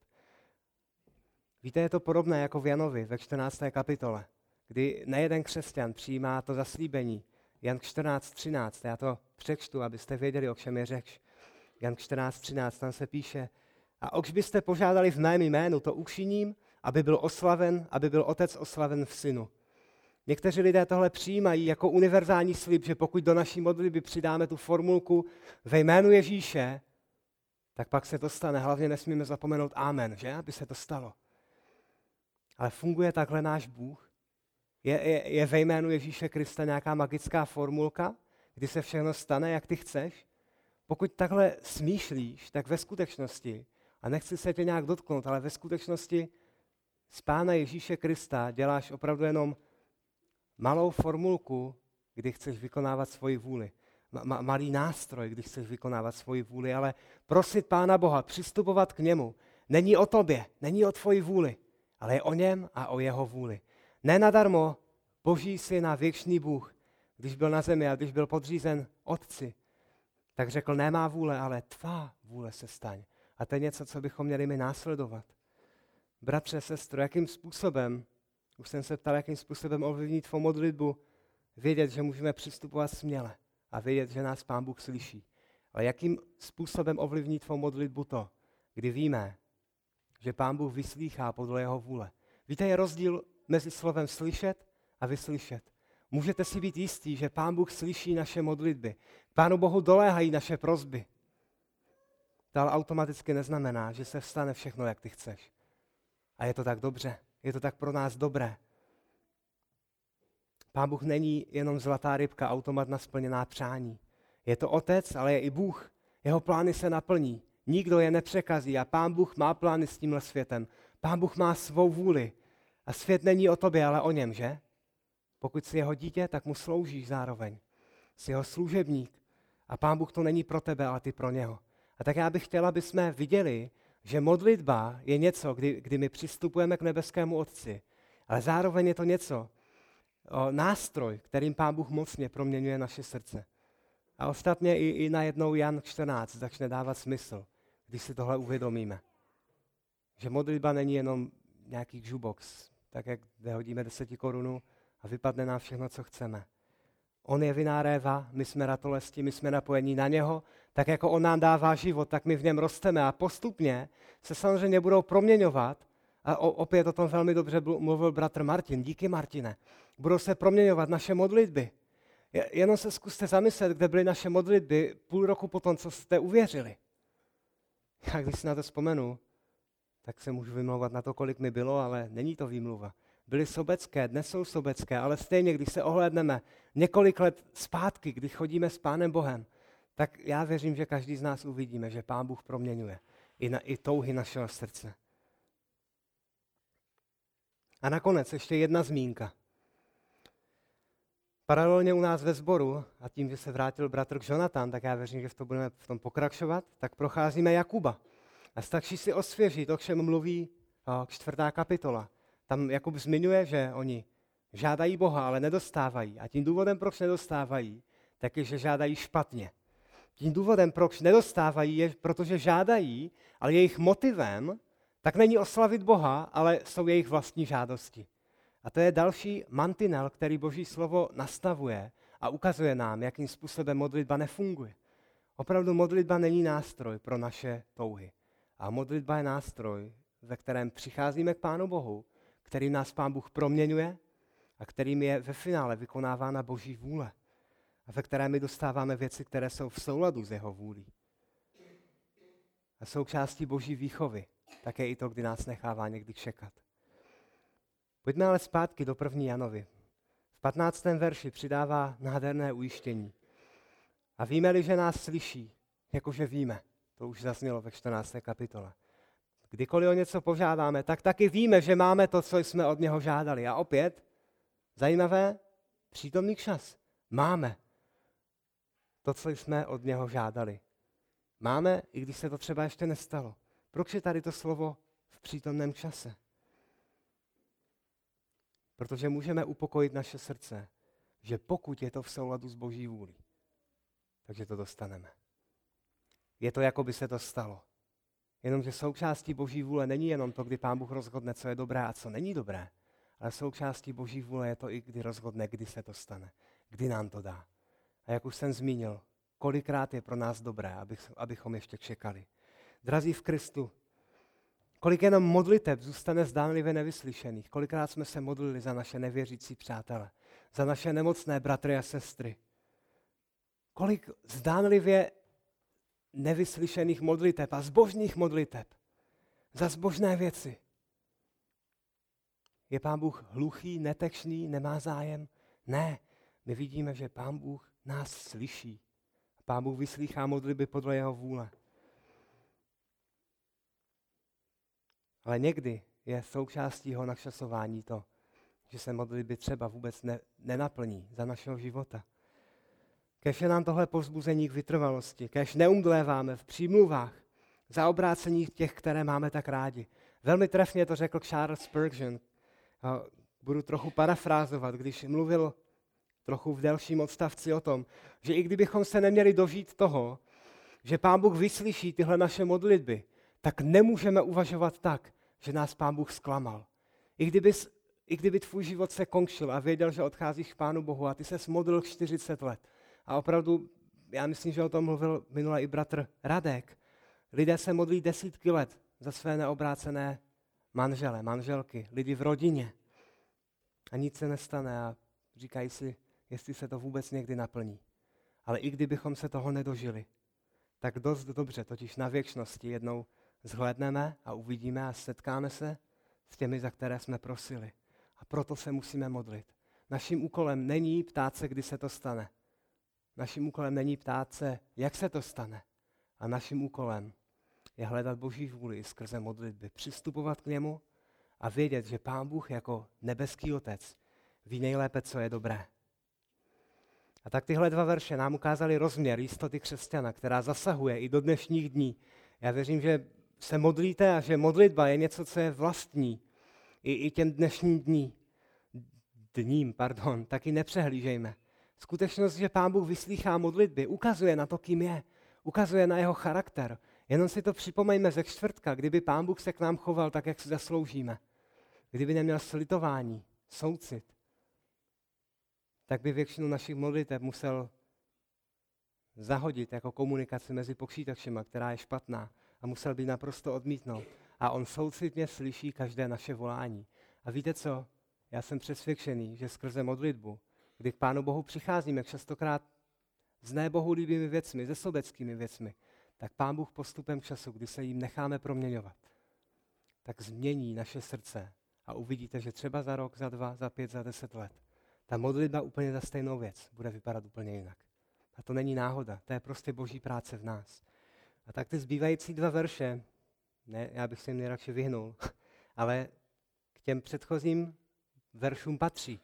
Víte, je to podobné jako v Janovi ve 14. kapitole kdy nejeden křesťan přijímá to zaslíbení. Jan 14.13, já to přečtu, abyste věděli, o čem je řeč. Jan 14.13, tam se píše, a oč byste požádali v mém jménu, to učiním, aby byl oslaven, aby byl otec oslaven v synu. Někteří lidé tohle přijímají jako univerzální slib, že pokud do naší modlitby přidáme tu formulku ve jménu Ježíše, tak pak se to stane. Hlavně nesmíme zapomenout amen, že? Aby se to stalo. Ale funguje takhle náš Bůh? Je, je, ve jménu Ježíše Krista nějaká magická formulka, kdy se všechno stane, jak ty chceš? Pokud takhle smýšlíš, tak ve skutečnosti, a nechci se tě nějak dotknout, ale ve skutečnosti z Pána Ježíše Krista děláš opravdu jenom malou formulku, kdy chceš vykonávat svoji vůli. Ma, malý nástroj, když chceš vykonávat svoji vůli, ale prosit Pána Boha, přistupovat k němu, není o tobě, není o tvoji vůli, ale je o něm a o jeho vůli. Nenadarmo Boží syn a věčný Bůh, když byl na zemi a když byl podřízen otci, tak řekl, nemá vůle, ale tvá vůle se staň. A to je něco, co bychom měli mi následovat. Bratře, sestro, jakým způsobem, už jsem se ptal, jakým způsobem ovlivnit tvou modlitbu, vědět, že můžeme přistupovat směle a vědět, že nás Pán Bůh slyší. Ale jakým způsobem ovlivní tvou modlitbu to, kdy víme, že Pán Bůh vyslýchá podle jeho vůle. Víte, je rozdíl mezi slovem slyšet a vyslyšet. Můžete si být jistí, že Pán Bůh slyší naše modlitby. Pánu Bohu doléhají naše prozby. To ale automaticky neznamená, že se vstane všechno, jak ty chceš. A je to tak dobře. Je to tak pro nás dobré. Pán Bůh není jenom zlatá rybka, automat na splněná přání. Je to otec, ale je i Bůh. Jeho plány se naplní. Nikdo je nepřekazí a Pán Bůh má plány s tímhle světem. Pán Bůh má svou vůli. A svět není o tobě, ale o něm, že? Pokud jsi jeho dítě, tak mu sloužíš zároveň. Jsi jeho služebník. A Pán Bůh to není pro tebe, ale ty pro něho. A tak já bych chtěla, aby jsme viděli, že modlitba je něco, kdy, kdy my přistupujeme k nebeskému Otci, ale zároveň je to něco, o, nástroj, kterým Pán Bůh mocně proměňuje naše srdce. A ostatně i, i najednou Jan 14 začne dávat smysl, když si tohle uvědomíme. Že modlitba není jenom nějaký jukebox, tak jak hodíme deseti korunu a vypadne nám všechno, co chceme. On je viná réva, my jsme ratolesti, my jsme napojení na něho, tak jako on nám dává život, tak my v něm rosteme a postupně se samozřejmě budou proměňovat, a opět o tom velmi dobře mluvil bratr Martin, díky Martine, budou se proměňovat naše modlitby. Jenom se zkuste zamyslet, kde byly naše modlitby půl roku potom, co jste uvěřili. Já když si na to vzpomenu, tak se můžu vymlouvat na to, kolik mi bylo, ale není to výmluva. Byly sobecké, dnes jsou sobecké, ale stejně, když se ohlédneme několik let zpátky, když chodíme s Pánem Bohem, tak já věřím, že každý z nás uvidíme, že Pán Bůh proměňuje i, na, i touhy našeho srdce. A nakonec ještě jedna zmínka. Paralelně u nás ve sboru, a tím, že se vrátil bratr Jonathan, tak já věřím, že v tom budeme v tom pokračovat, tak procházíme Jakuba. A stačí si osvěžit, o čem mluví čtvrtá kapitola. Tam Jakub zmiňuje, že oni žádají Boha, ale nedostávají. A tím důvodem, proč nedostávají, tak je, že žádají špatně. Tím důvodem, proč nedostávají, je, protože žádají, ale jejich motivem tak není oslavit Boha, ale jsou jejich vlastní žádosti. A to je další mantinel, který Boží slovo nastavuje a ukazuje nám, jakým způsobem modlitba nefunguje. Opravdu modlitba není nástroj pro naše touhy. A modlitba je nástroj, ve kterém přicházíme k Pánu Bohu, kterým nás Pán Bůh proměňuje a kterým je ve finále vykonávána Boží vůle. A ve kterém my dostáváme věci, které jsou v souladu s jeho vůlí. A součástí Boží výchovy. Také i to, kdy nás nechává někdy čekat. Pojďme ale zpátky do první Janovi. V 15. verši přidává nádherné ujištění. A víme-li, že nás slyší, jakože víme, to už zaznělo ve 14. kapitole. Kdykoliv o něco požádáme, tak taky víme, že máme to, co jsme od něho žádali. A opět, zajímavé, přítomný čas. Máme to, co jsme od něho žádali. Máme, i když se to třeba ještě nestalo. Proč je tady to slovo v přítomném čase? Protože můžeme upokojit naše srdce, že pokud je to v souladu s Boží vůli, takže to dostaneme. Je to, jako by se to stalo. Jenomže součástí Boží vůle není jenom to, kdy Pán Bůh rozhodne, co je dobré a co není dobré, ale součástí Boží vůle je to i, kdy rozhodne, kdy se to stane, kdy nám to dá. A jak už jsem zmínil, kolikrát je pro nás dobré, abych, abychom ještě čekali. Drazí v Kristu, kolik jenom modliteb zůstane zdánlivě nevyslyšených. Kolikrát jsme se modlili za naše nevěřící přátele, za naše nemocné bratry a sestry. Kolik zdánlivě nevyslyšených modliteb a zbožných modliteb za zbožné věci. Je pán Bůh hluchý, netečný, nemá zájem? Ne, my vidíme, že pán Bůh nás slyší. Pán Bůh vyslýchá modlitby podle jeho vůle. Ale někdy je součástí jeho načasování to, že se modlitby třeba vůbec ne, nenaplní za našeho života. Kež je nám tohle povzbuzení k vytrvalosti, kež neumdléváme v přímluvách za obrácení těch, které máme tak rádi. Velmi trefně to řekl Charles Spurgeon. Budu trochu parafrázovat, když mluvil trochu v delším odstavci o tom, že i kdybychom se neměli dožít toho, že Pán Bůh vyslyší tyhle naše modlitby, tak nemůžeme uvažovat tak, že nás Pán Bůh zklamal. I kdyby, I kdyby tvůj život se končil a věděl, že odcházíš k Pánu Bohu a ty se modlil 40 let a opravdu, já myslím, že o tom mluvil minule i bratr Radek, lidé se modlí desítky let za své neobrácené manžele, manželky, lidi v rodině a nic se nestane a říkají si, jestli se to vůbec někdy naplní. Ale i kdybychom se toho nedožili, tak dost dobře, totiž na věčnosti jednou zhlédneme a uvidíme a setkáme se s těmi, za které jsme prosili. A proto se musíme modlit. Naším úkolem není ptát se, kdy se to stane. Naším úkolem není ptát se, jak se to stane. A naším úkolem je hledat Boží vůli skrze modlitby, přistupovat k němu a vědět, že Pán Bůh jako nebeský Otec ví nejlépe, co je dobré. A tak tyhle dva verše nám ukázaly rozměr jistoty křesťana, která zasahuje i do dnešních dní. Já věřím, že se modlíte a že modlitba je něco, co je vlastní i, i těm dnešním dní, dním, pardon, taky nepřehlížejme. Skutečnost, že Pán Bůh vyslýchá modlitby, ukazuje na to, kým je, ukazuje na jeho charakter. Jenom si to připomeňme ze čtvrtka, kdyby Pán Bůh se k nám choval tak, jak si zasloužíme. Kdyby neměl slitování, soucit, tak by většinu našich modlitev musel zahodit jako komunikaci mezi počítačima, která je špatná a musel by naprosto odmítnout. A on soucitně slyší každé naše volání. A víte co? Já jsem přesvědčený, že skrze modlitbu, kdy k Pánu Bohu přicházíme častokrát s ne Bohu líbými věcmi, se sobeckými věcmi, tak Pán Bůh postupem času, kdy se jim necháme proměňovat, tak změní naše srdce a uvidíte, že třeba za rok, za dva, za pět, za deset let ta modlitba úplně za stejnou věc bude vypadat úplně jinak. A to není náhoda, to je prostě boží práce v nás. A tak ty zbývající dva verše, ne, já bych se jim nejradši vyhnul, ale k těm předchozím veršům patří,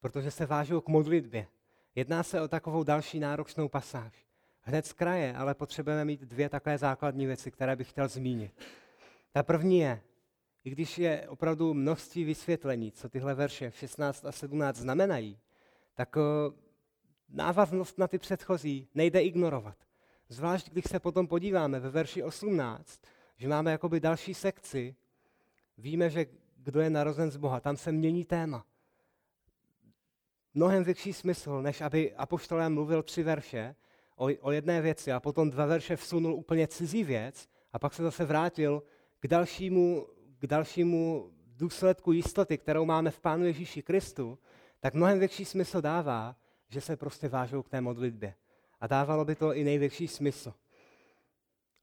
protože se vážou k modlitbě. Jedná se o takovou další náročnou pasáž. Hned z kraje, ale potřebujeme mít dvě takové základní věci, které bych chtěl zmínit. Ta první je, i když je opravdu množství vysvětlení, co tyhle verše 16 a 17 znamenají, tak návaznost na ty předchozí nejde ignorovat. Zvlášť, když se potom podíváme ve verši 18, že máme jakoby další sekci, víme, že kdo je narozen z Boha, tam se mění téma. Mnohem větší smysl, než aby apoštolem mluvil tři verše o, o jedné věci a potom dva verše vsunul úplně cizí věc a pak se zase vrátil k dalšímu k dalšímu důsledku jistoty, kterou máme v Pánu Ježíši Kristu, tak mnohem větší smysl dává, že se prostě vážou k té modlitbě. A dávalo by to i největší smysl.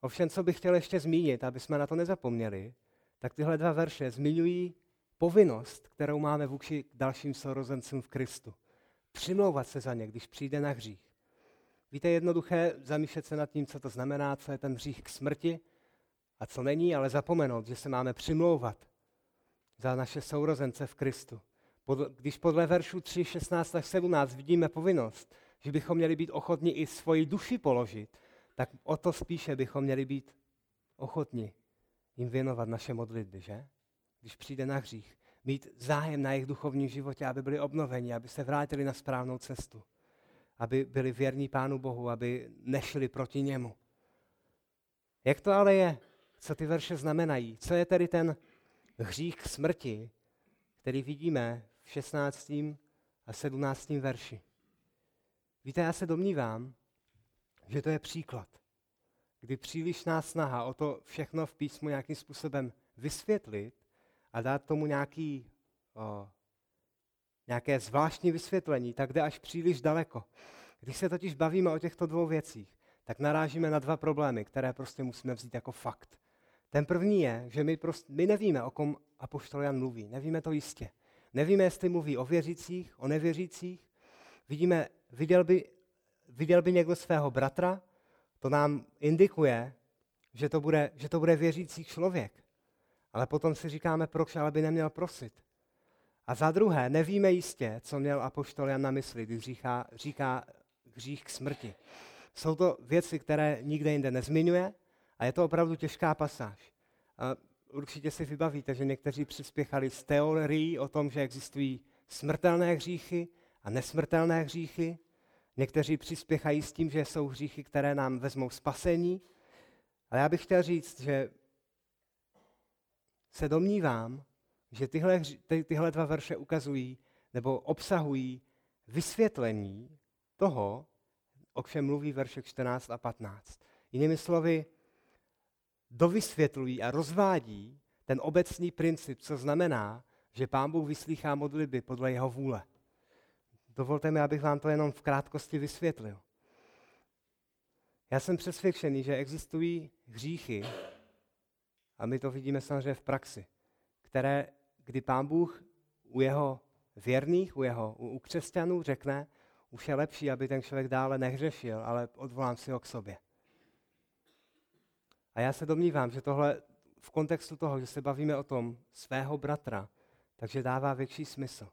Ovšem, co bych chtěl ještě zmínit, aby jsme na to nezapomněli, tak tyhle dva verše zmiňují povinnost, kterou máme vůči dalším sorozencům v Kristu. Přimlouvat se za ně, když přijde na hřích. Víte, jednoduché zamýšlet se nad tím, co to znamená, co je ten hřích k smrti, a co není, ale zapomenout, že se máme přimlouvat za naše sourozence v Kristu. Když podle veršů 3, 16 až 17 vidíme povinnost, že bychom měli být ochotni i svoji duši položit, tak o to spíše bychom měli být ochotni jim věnovat naše modlitby, že? Když přijde na hřích. Mít zájem na jejich duchovním životě, aby byli obnoveni, aby se vrátili na správnou cestu. Aby byli věrní Pánu Bohu, aby nešli proti němu. Jak to ale je? co ty verše znamenají. Co je tedy ten hřích smrti, který vidíme v 16. a 17. verši. Víte, já se domnívám, že to je příklad, kdy přílišná snaha o to všechno v písmu nějakým způsobem vysvětlit a dát tomu nějaký, o, nějaké zvláštní vysvětlení, tak jde až příliš daleko. Když se totiž bavíme o těchto dvou věcích, tak narážíme na dva problémy, které prostě musíme vzít jako fakt. Ten první je, že my, prostě, my nevíme, o kom apoštol Jan mluví. Nevíme to jistě. Nevíme, jestli mluví o věřících, o nevěřících. Vidíme, viděl by, viděl by někdo svého bratra, to nám indikuje, že to, bude, že to bude věřící člověk. Ale potom si říkáme, proč ale by neměl prosit. A za druhé, nevíme jistě, co měl apoštol Jan na mysli, když říká, říká hřích k smrti. Jsou to věci, které nikde jinde nezmiňuje, a je to opravdu těžká pasáž. A určitě si vybavíte, že někteří přispěchali z teorií o tom, že existují smrtelné hříchy a nesmrtelné hříchy. Někteří přispěchají s tím, že jsou hříchy, které nám vezmou spasení. Ale já bych chtěl říct, že se domnívám, že tyhle, ty, tyhle dva verše ukazují nebo obsahují vysvětlení toho, o čem mluví verše 14 a 15. Jinými slovy, dovysvětlují a rozvádí ten obecný princip, co znamená, že Pán Bůh vyslýchá modlitby podle jeho vůle. Dovolte mi, abych vám to jenom v krátkosti vysvětlil. Já jsem přesvědčený, že existují hříchy, a my to vidíme samozřejmě v praxi, které, kdy Pán Bůh u jeho věrných, u, jeho, u křesťanů řekne, už je lepší, aby ten člověk dále nehřešil, ale odvolám si ho k sobě. A já se domnívám, že tohle v kontextu toho, že se bavíme o tom svého bratra, takže dává větší smysl.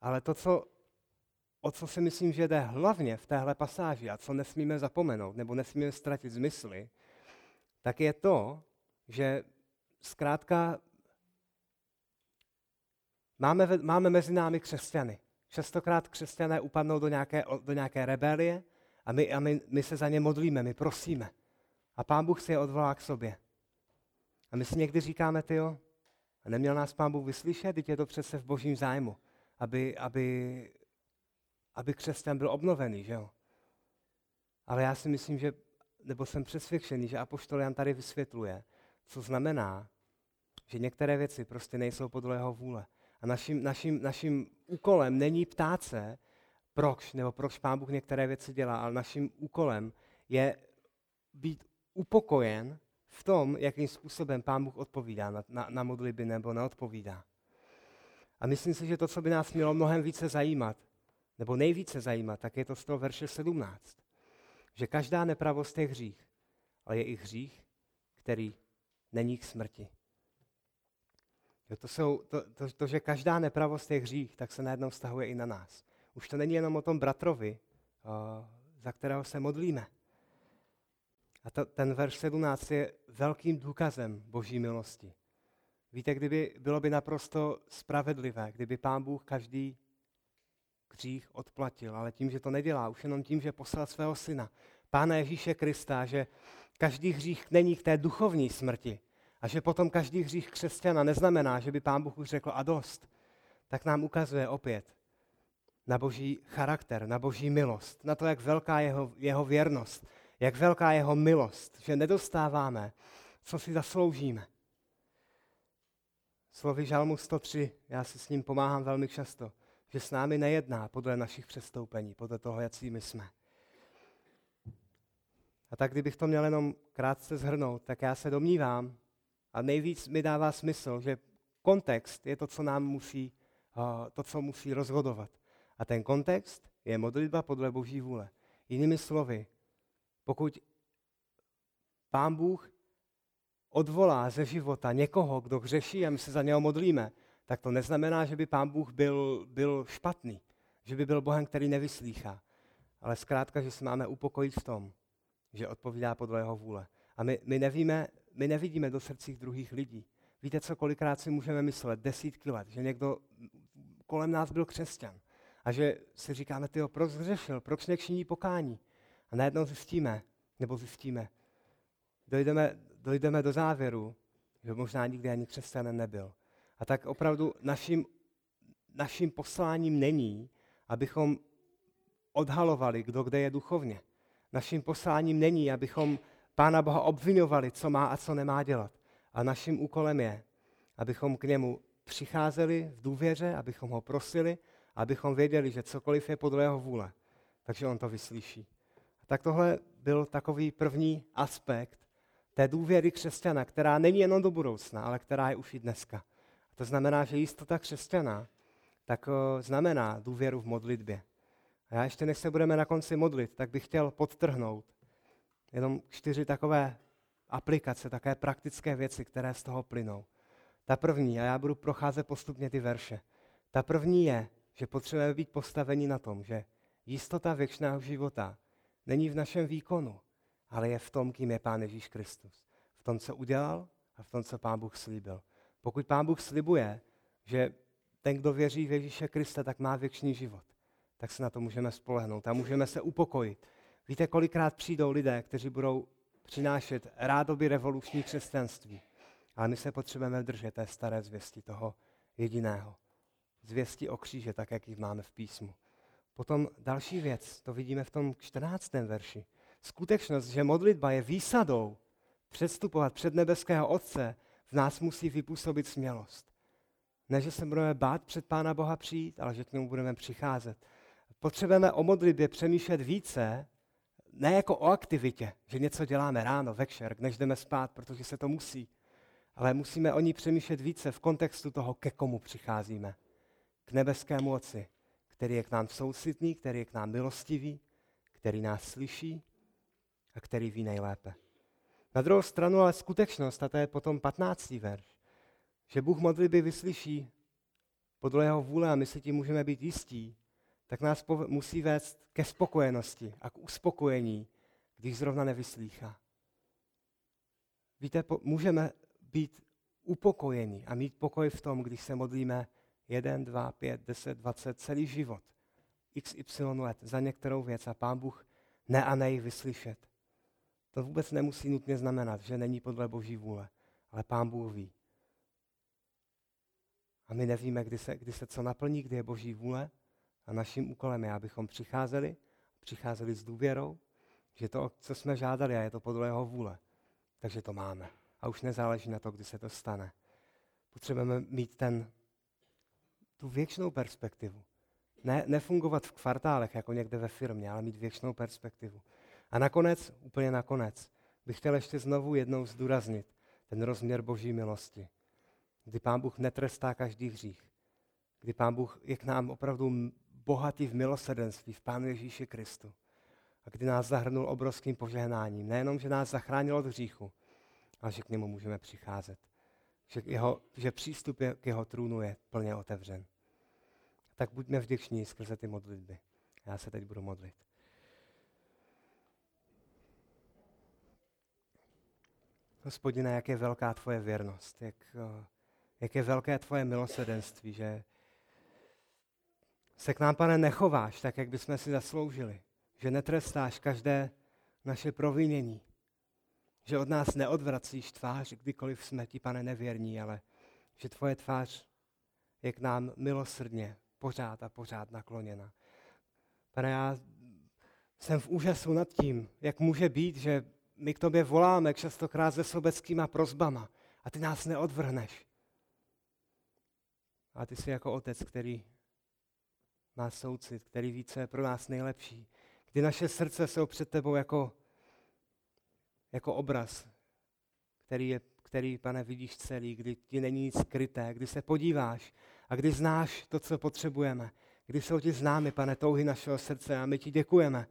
Ale to, co, o co si myslím, že jde hlavně v téhle pasáži a co nesmíme zapomenout nebo nesmíme ztratit zmysly, tak je to, že zkrátka máme, máme mezi námi křesťany. Častokrát křesťané upadnou do nějaké, do nějaké rebelie a, my, a my, my se za ně modlíme, my prosíme. A pán Bůh si je odvolá k sobě. A my si někdy říkáme, ty jo, a neměl nás pán Bůh vyslyšet, teď je to přece v božím zájmu, aby, aby, aby křesťan byl obnovený, že jo. Ale já si myslím, že, nebo jsem přesvědčený, že Apoštol Jan tady vysvětluje, co znamená, že některé věci prostě nejsou podle jeho vůle. A naším, naším, naším úkolem není ptát se, proč, nebo proč Pán Bůh některé věci dělá, ale naším úkolem je být upokojen v tom, jakým způsobem Pán Bůh odpovídá na, na, na modlitby nebo neodpovídá. A myslím si, že to, co by nás mělo mnohem více zajímat, nebo nejvíce zajímat, tak je to z toho verše 17. Že každá nepravost je hřích, ale je i hřích, který není k smrti. Jo, to, jsou, to, to, to, že každá nepravost je hřích, tak se najednou vztahuje i na nás. Už to není jenom o tom bratrovi, o, za kterého se modlíme. A to, ten verš 17 je velkým důkazem boží milosti. Víte, kdyby bylo by naprosto spravedlivé, kdyby pán Bůh každý hřích odplatil, ale tím, že to nedělá, už jenom tím, že poslal svého syna, Pána Ježíše Krista, že každý hřích není k té duchovní smrti, a že potom každý hřích křesťana neznamená, že by pán Bůh už řekl a dost, tak nám ukazuje opět na boží charakter, na boží milost, na to, jak velká je jeho, jeho věrnost, jak velká je jeho milost, že nedostáváme, co si zasloužíme. Slovy Žalmu 103, já si s ním pomáhám velmi často, že s námi nejedná podle našich přestoupení, podle toho, jaký my jsme. A tak kdybych to měl jenom krátce zhrnout, tak já se domnívám, a nejvíc mi dává smysl, že kontext je to, co nám musí, to, co musí rozhodovat. A ten kontext je modlitba podle Boží vůle. Jinými slovy, pokud Pán Bůh odvolá ze života někoho, kdo hřeší a my se za něho modlíme, tak to neznamená, že by Pán Bůh byl, byl špatný, že by byl Bohem, který nevyslýchá. Ale zkrátka, že se máme upokojit v tom, že odpovídá podle jeho vůle. A my, my nevíme, my nevidíme do srdcích druhých lidí. Víte, co kolikrát si můžeme myslet desítky let, že někdo kolem nás byl křesťan a že si říkáme, tyjo, proč zřešil, proč nečiní pokání. A najednou zjistíme, nebo zjistíme, dojdeme, dojdeme do závěru, že možná nikdy ani křesťanem nebyl. A tak opravdu naším, naším posláním není, abychom odhalovali, kdo kde je duchovně. Naším posláním není, abychom Pána Boha obvinovali, co má a co nemá dělat. A naším úkolem je, abychom k němu přicházeli v důvěře, abychom ho prosili, abychom věděli, že cokoliv je podle jeho vůle, takže on to vyslyší. Tak tohle byl takový první aspekt té důvěry křesťana, která není jenom do budoucna, ale která je už i dneska. A to znamená, že jistota křesťana tak znamená důvěru v modlitbě. A já ještě než se budeme na konci modlit, tak bych chtěl podtrhnout, jenom čtyři takové aplikace, také praktické věci, které z toho plynou. Ta první, a já budu procházet postupně ty verše. Ta první je, že potřebujeme být postaveni na tom, že jistota věčného života není v našem výkonu, ale je v tom, kým je Pán Ježíš Kristus. V tom, co udělal a v tom, co Pán Bůh slíbil. Pokud Pán Bůh slibuje, že ten, kdo věří v Ježíše Krista, tak má věčný život, tak se na to můžeme spolehnout a můžeme se upokojit, Víte, kolikrát přijdou lidé, kteří budou přinášet rádoby revoluční křesťanství. Ale my se potřebujeme držet té staré zvěsti toho jediného. Zvěsti o kříže, tak jak ji máme v písmu. Potom další věc, to vidíme v tom 14. verši. Skutečnost, že modlitba je výsadou předstupovat před nebeského Otce, v nás musí vypůsobit smělost. Ne, že se budeme bát před Pána Boha přijít, ale že k němu budeme přicházet. Potřebujeme o modlitbě přemýšlet více, ne jako o aktivitě, že něco děláme ráno, večer, než jdeme spát, protože se to musí. Ale musíme o ní přemýšlet více v kontextu toho, ke komu přicházíme. K nebeskému Otci, který je k nám soucitný, který je k nám milostivý, který nás slyší a který ví nejlépe. Na druhou stranu ale skutečnost, a to je potom 15. verš, že Bůh modlitby vyslyší podle jeho vůle a my si tím můžeme být jistí, tak nás musí vést ke spokojenosti a k uspokojení, když zrovna nevyslýchá. Víte, můžeme být upokojení a mít pokoj v tom, když se modlíme 1, 2, 5, 10, 20, celý život, xy let za některou věc a Pán Bůh ne a nej vyslyšet. To vůbec nemusí nutně znamenat, že není podle Boží vůle, ale Pán Bůh ví. A my nevíme, kdy se, kdy se co naplní, kdy je Boží vůle. A naším úkolem je, abychom přicházeli, přicházeli s důvěrou, že to, co jsme žádali, a je to podle jeho vůle, takže to máme. A už nezáleží na to, kdy se to stane. Potřebujeme mít ten, tu věčnou perspektivu. Ne, nefungovat v kvartálech, jako někde ve firmě, ale mít věčnou perspektivu. A nakonec, úplně nakonec, bych chtěl ještě znovu jednou zdůraznit ten rozměr boží milosti kdy Pán Bůh netrestá každý hřích, kdy Pán Bůh je k nám opravdu bohatý v milosrdenství, v Pánu Ježíši Kristu. A kdy nás zahrnul obrovským požehnáním. Nejenom, že nás zachránil od hříchu, ale že k němu můžeme přicházet. Že, jeho, že přístup k jeho trůnu je plně otevřen. Tak buďme vděční skrze ty modlitby. Já se teď budu modlit. Hospodine, jak je velká tvoje věrnost, jak uh, jak je velké tvoje milosedenství, že se k nám, pane, nechováš tak, jak bychom si zasloužili. Že netrestáš každé naše provinění. Že od nás neodvracíš tvář, kdykoliv jsme ti, pane, nevěrní, ale že tvoje tvář je k nám milosrdně pořád a pořád nakloněna. Pane, já jsem v úžasu nad tím, jak může být, že my k tobě voláme častokrát se sobeckýma prozbama a ty nás neodvrhneš. A ty jsi jako otec, který má soucit, který ví, co je pro nás nejlepší. Kdy naše srdce jsou před tebou jako, jako obraz, který, je, který, pane, vidíš celý, kdy ti není nic skryté, kdy se podíváš a kdy znáš to, co potřebujeme. Kdy jsou ti známy, pane, touhy našeho srdce a my ti děkujeme,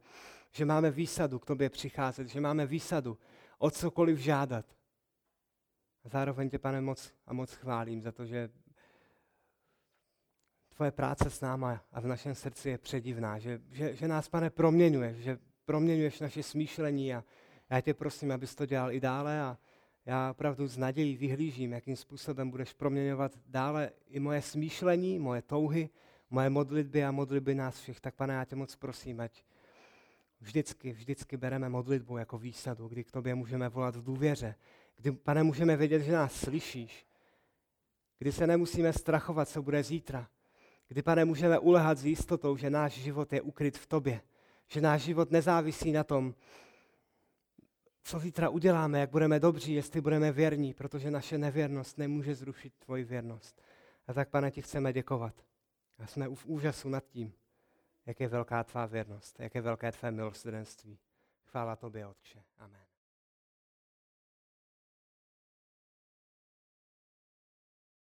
že máme výsadu k tobě přicházet, že máme výsadu o cokoliv žádat. A zároveň tě, pane, moc a moc chválím za to, že tvoje práce s náma a v našem srdci je předivná, že, že, že nás, pane, proměňuješ, že proměňuješ naše smýšlení a já tě prosím, abys to dělal i dále a já opravdu s nadějí vyhlížím, jakým způsobem budeš proměňovat dále i moje smýšlení, moje touhy, moje modlitby a modlitby nás všech. Tak pane, já tě moc prosím, ať vždycky, vždycky bereme modlitbu jako výsadu, kdy k tobě můžeme volat v důvěře, kdy, pane, můžeme vědět, že nás slyšíš, kdy se nemusíme strachovat, co bude zítra, Kdy, pane, můžeme ulehat s jistotou, že náš život je ukryt v tobě. Že náš život nezávisí na tom, co zítra uděláme, jak budeme dobří, jestli budeme věrní, protože naše nevěrnost nemůže zrušit tvoji věrnost. A tak, pane, ti chceme děkovat. A jsme v úžasu nad tím, jak je velká tvá věrnost, jak je velké tvé milosrdenství. Chvála tobě, Otče. Amen.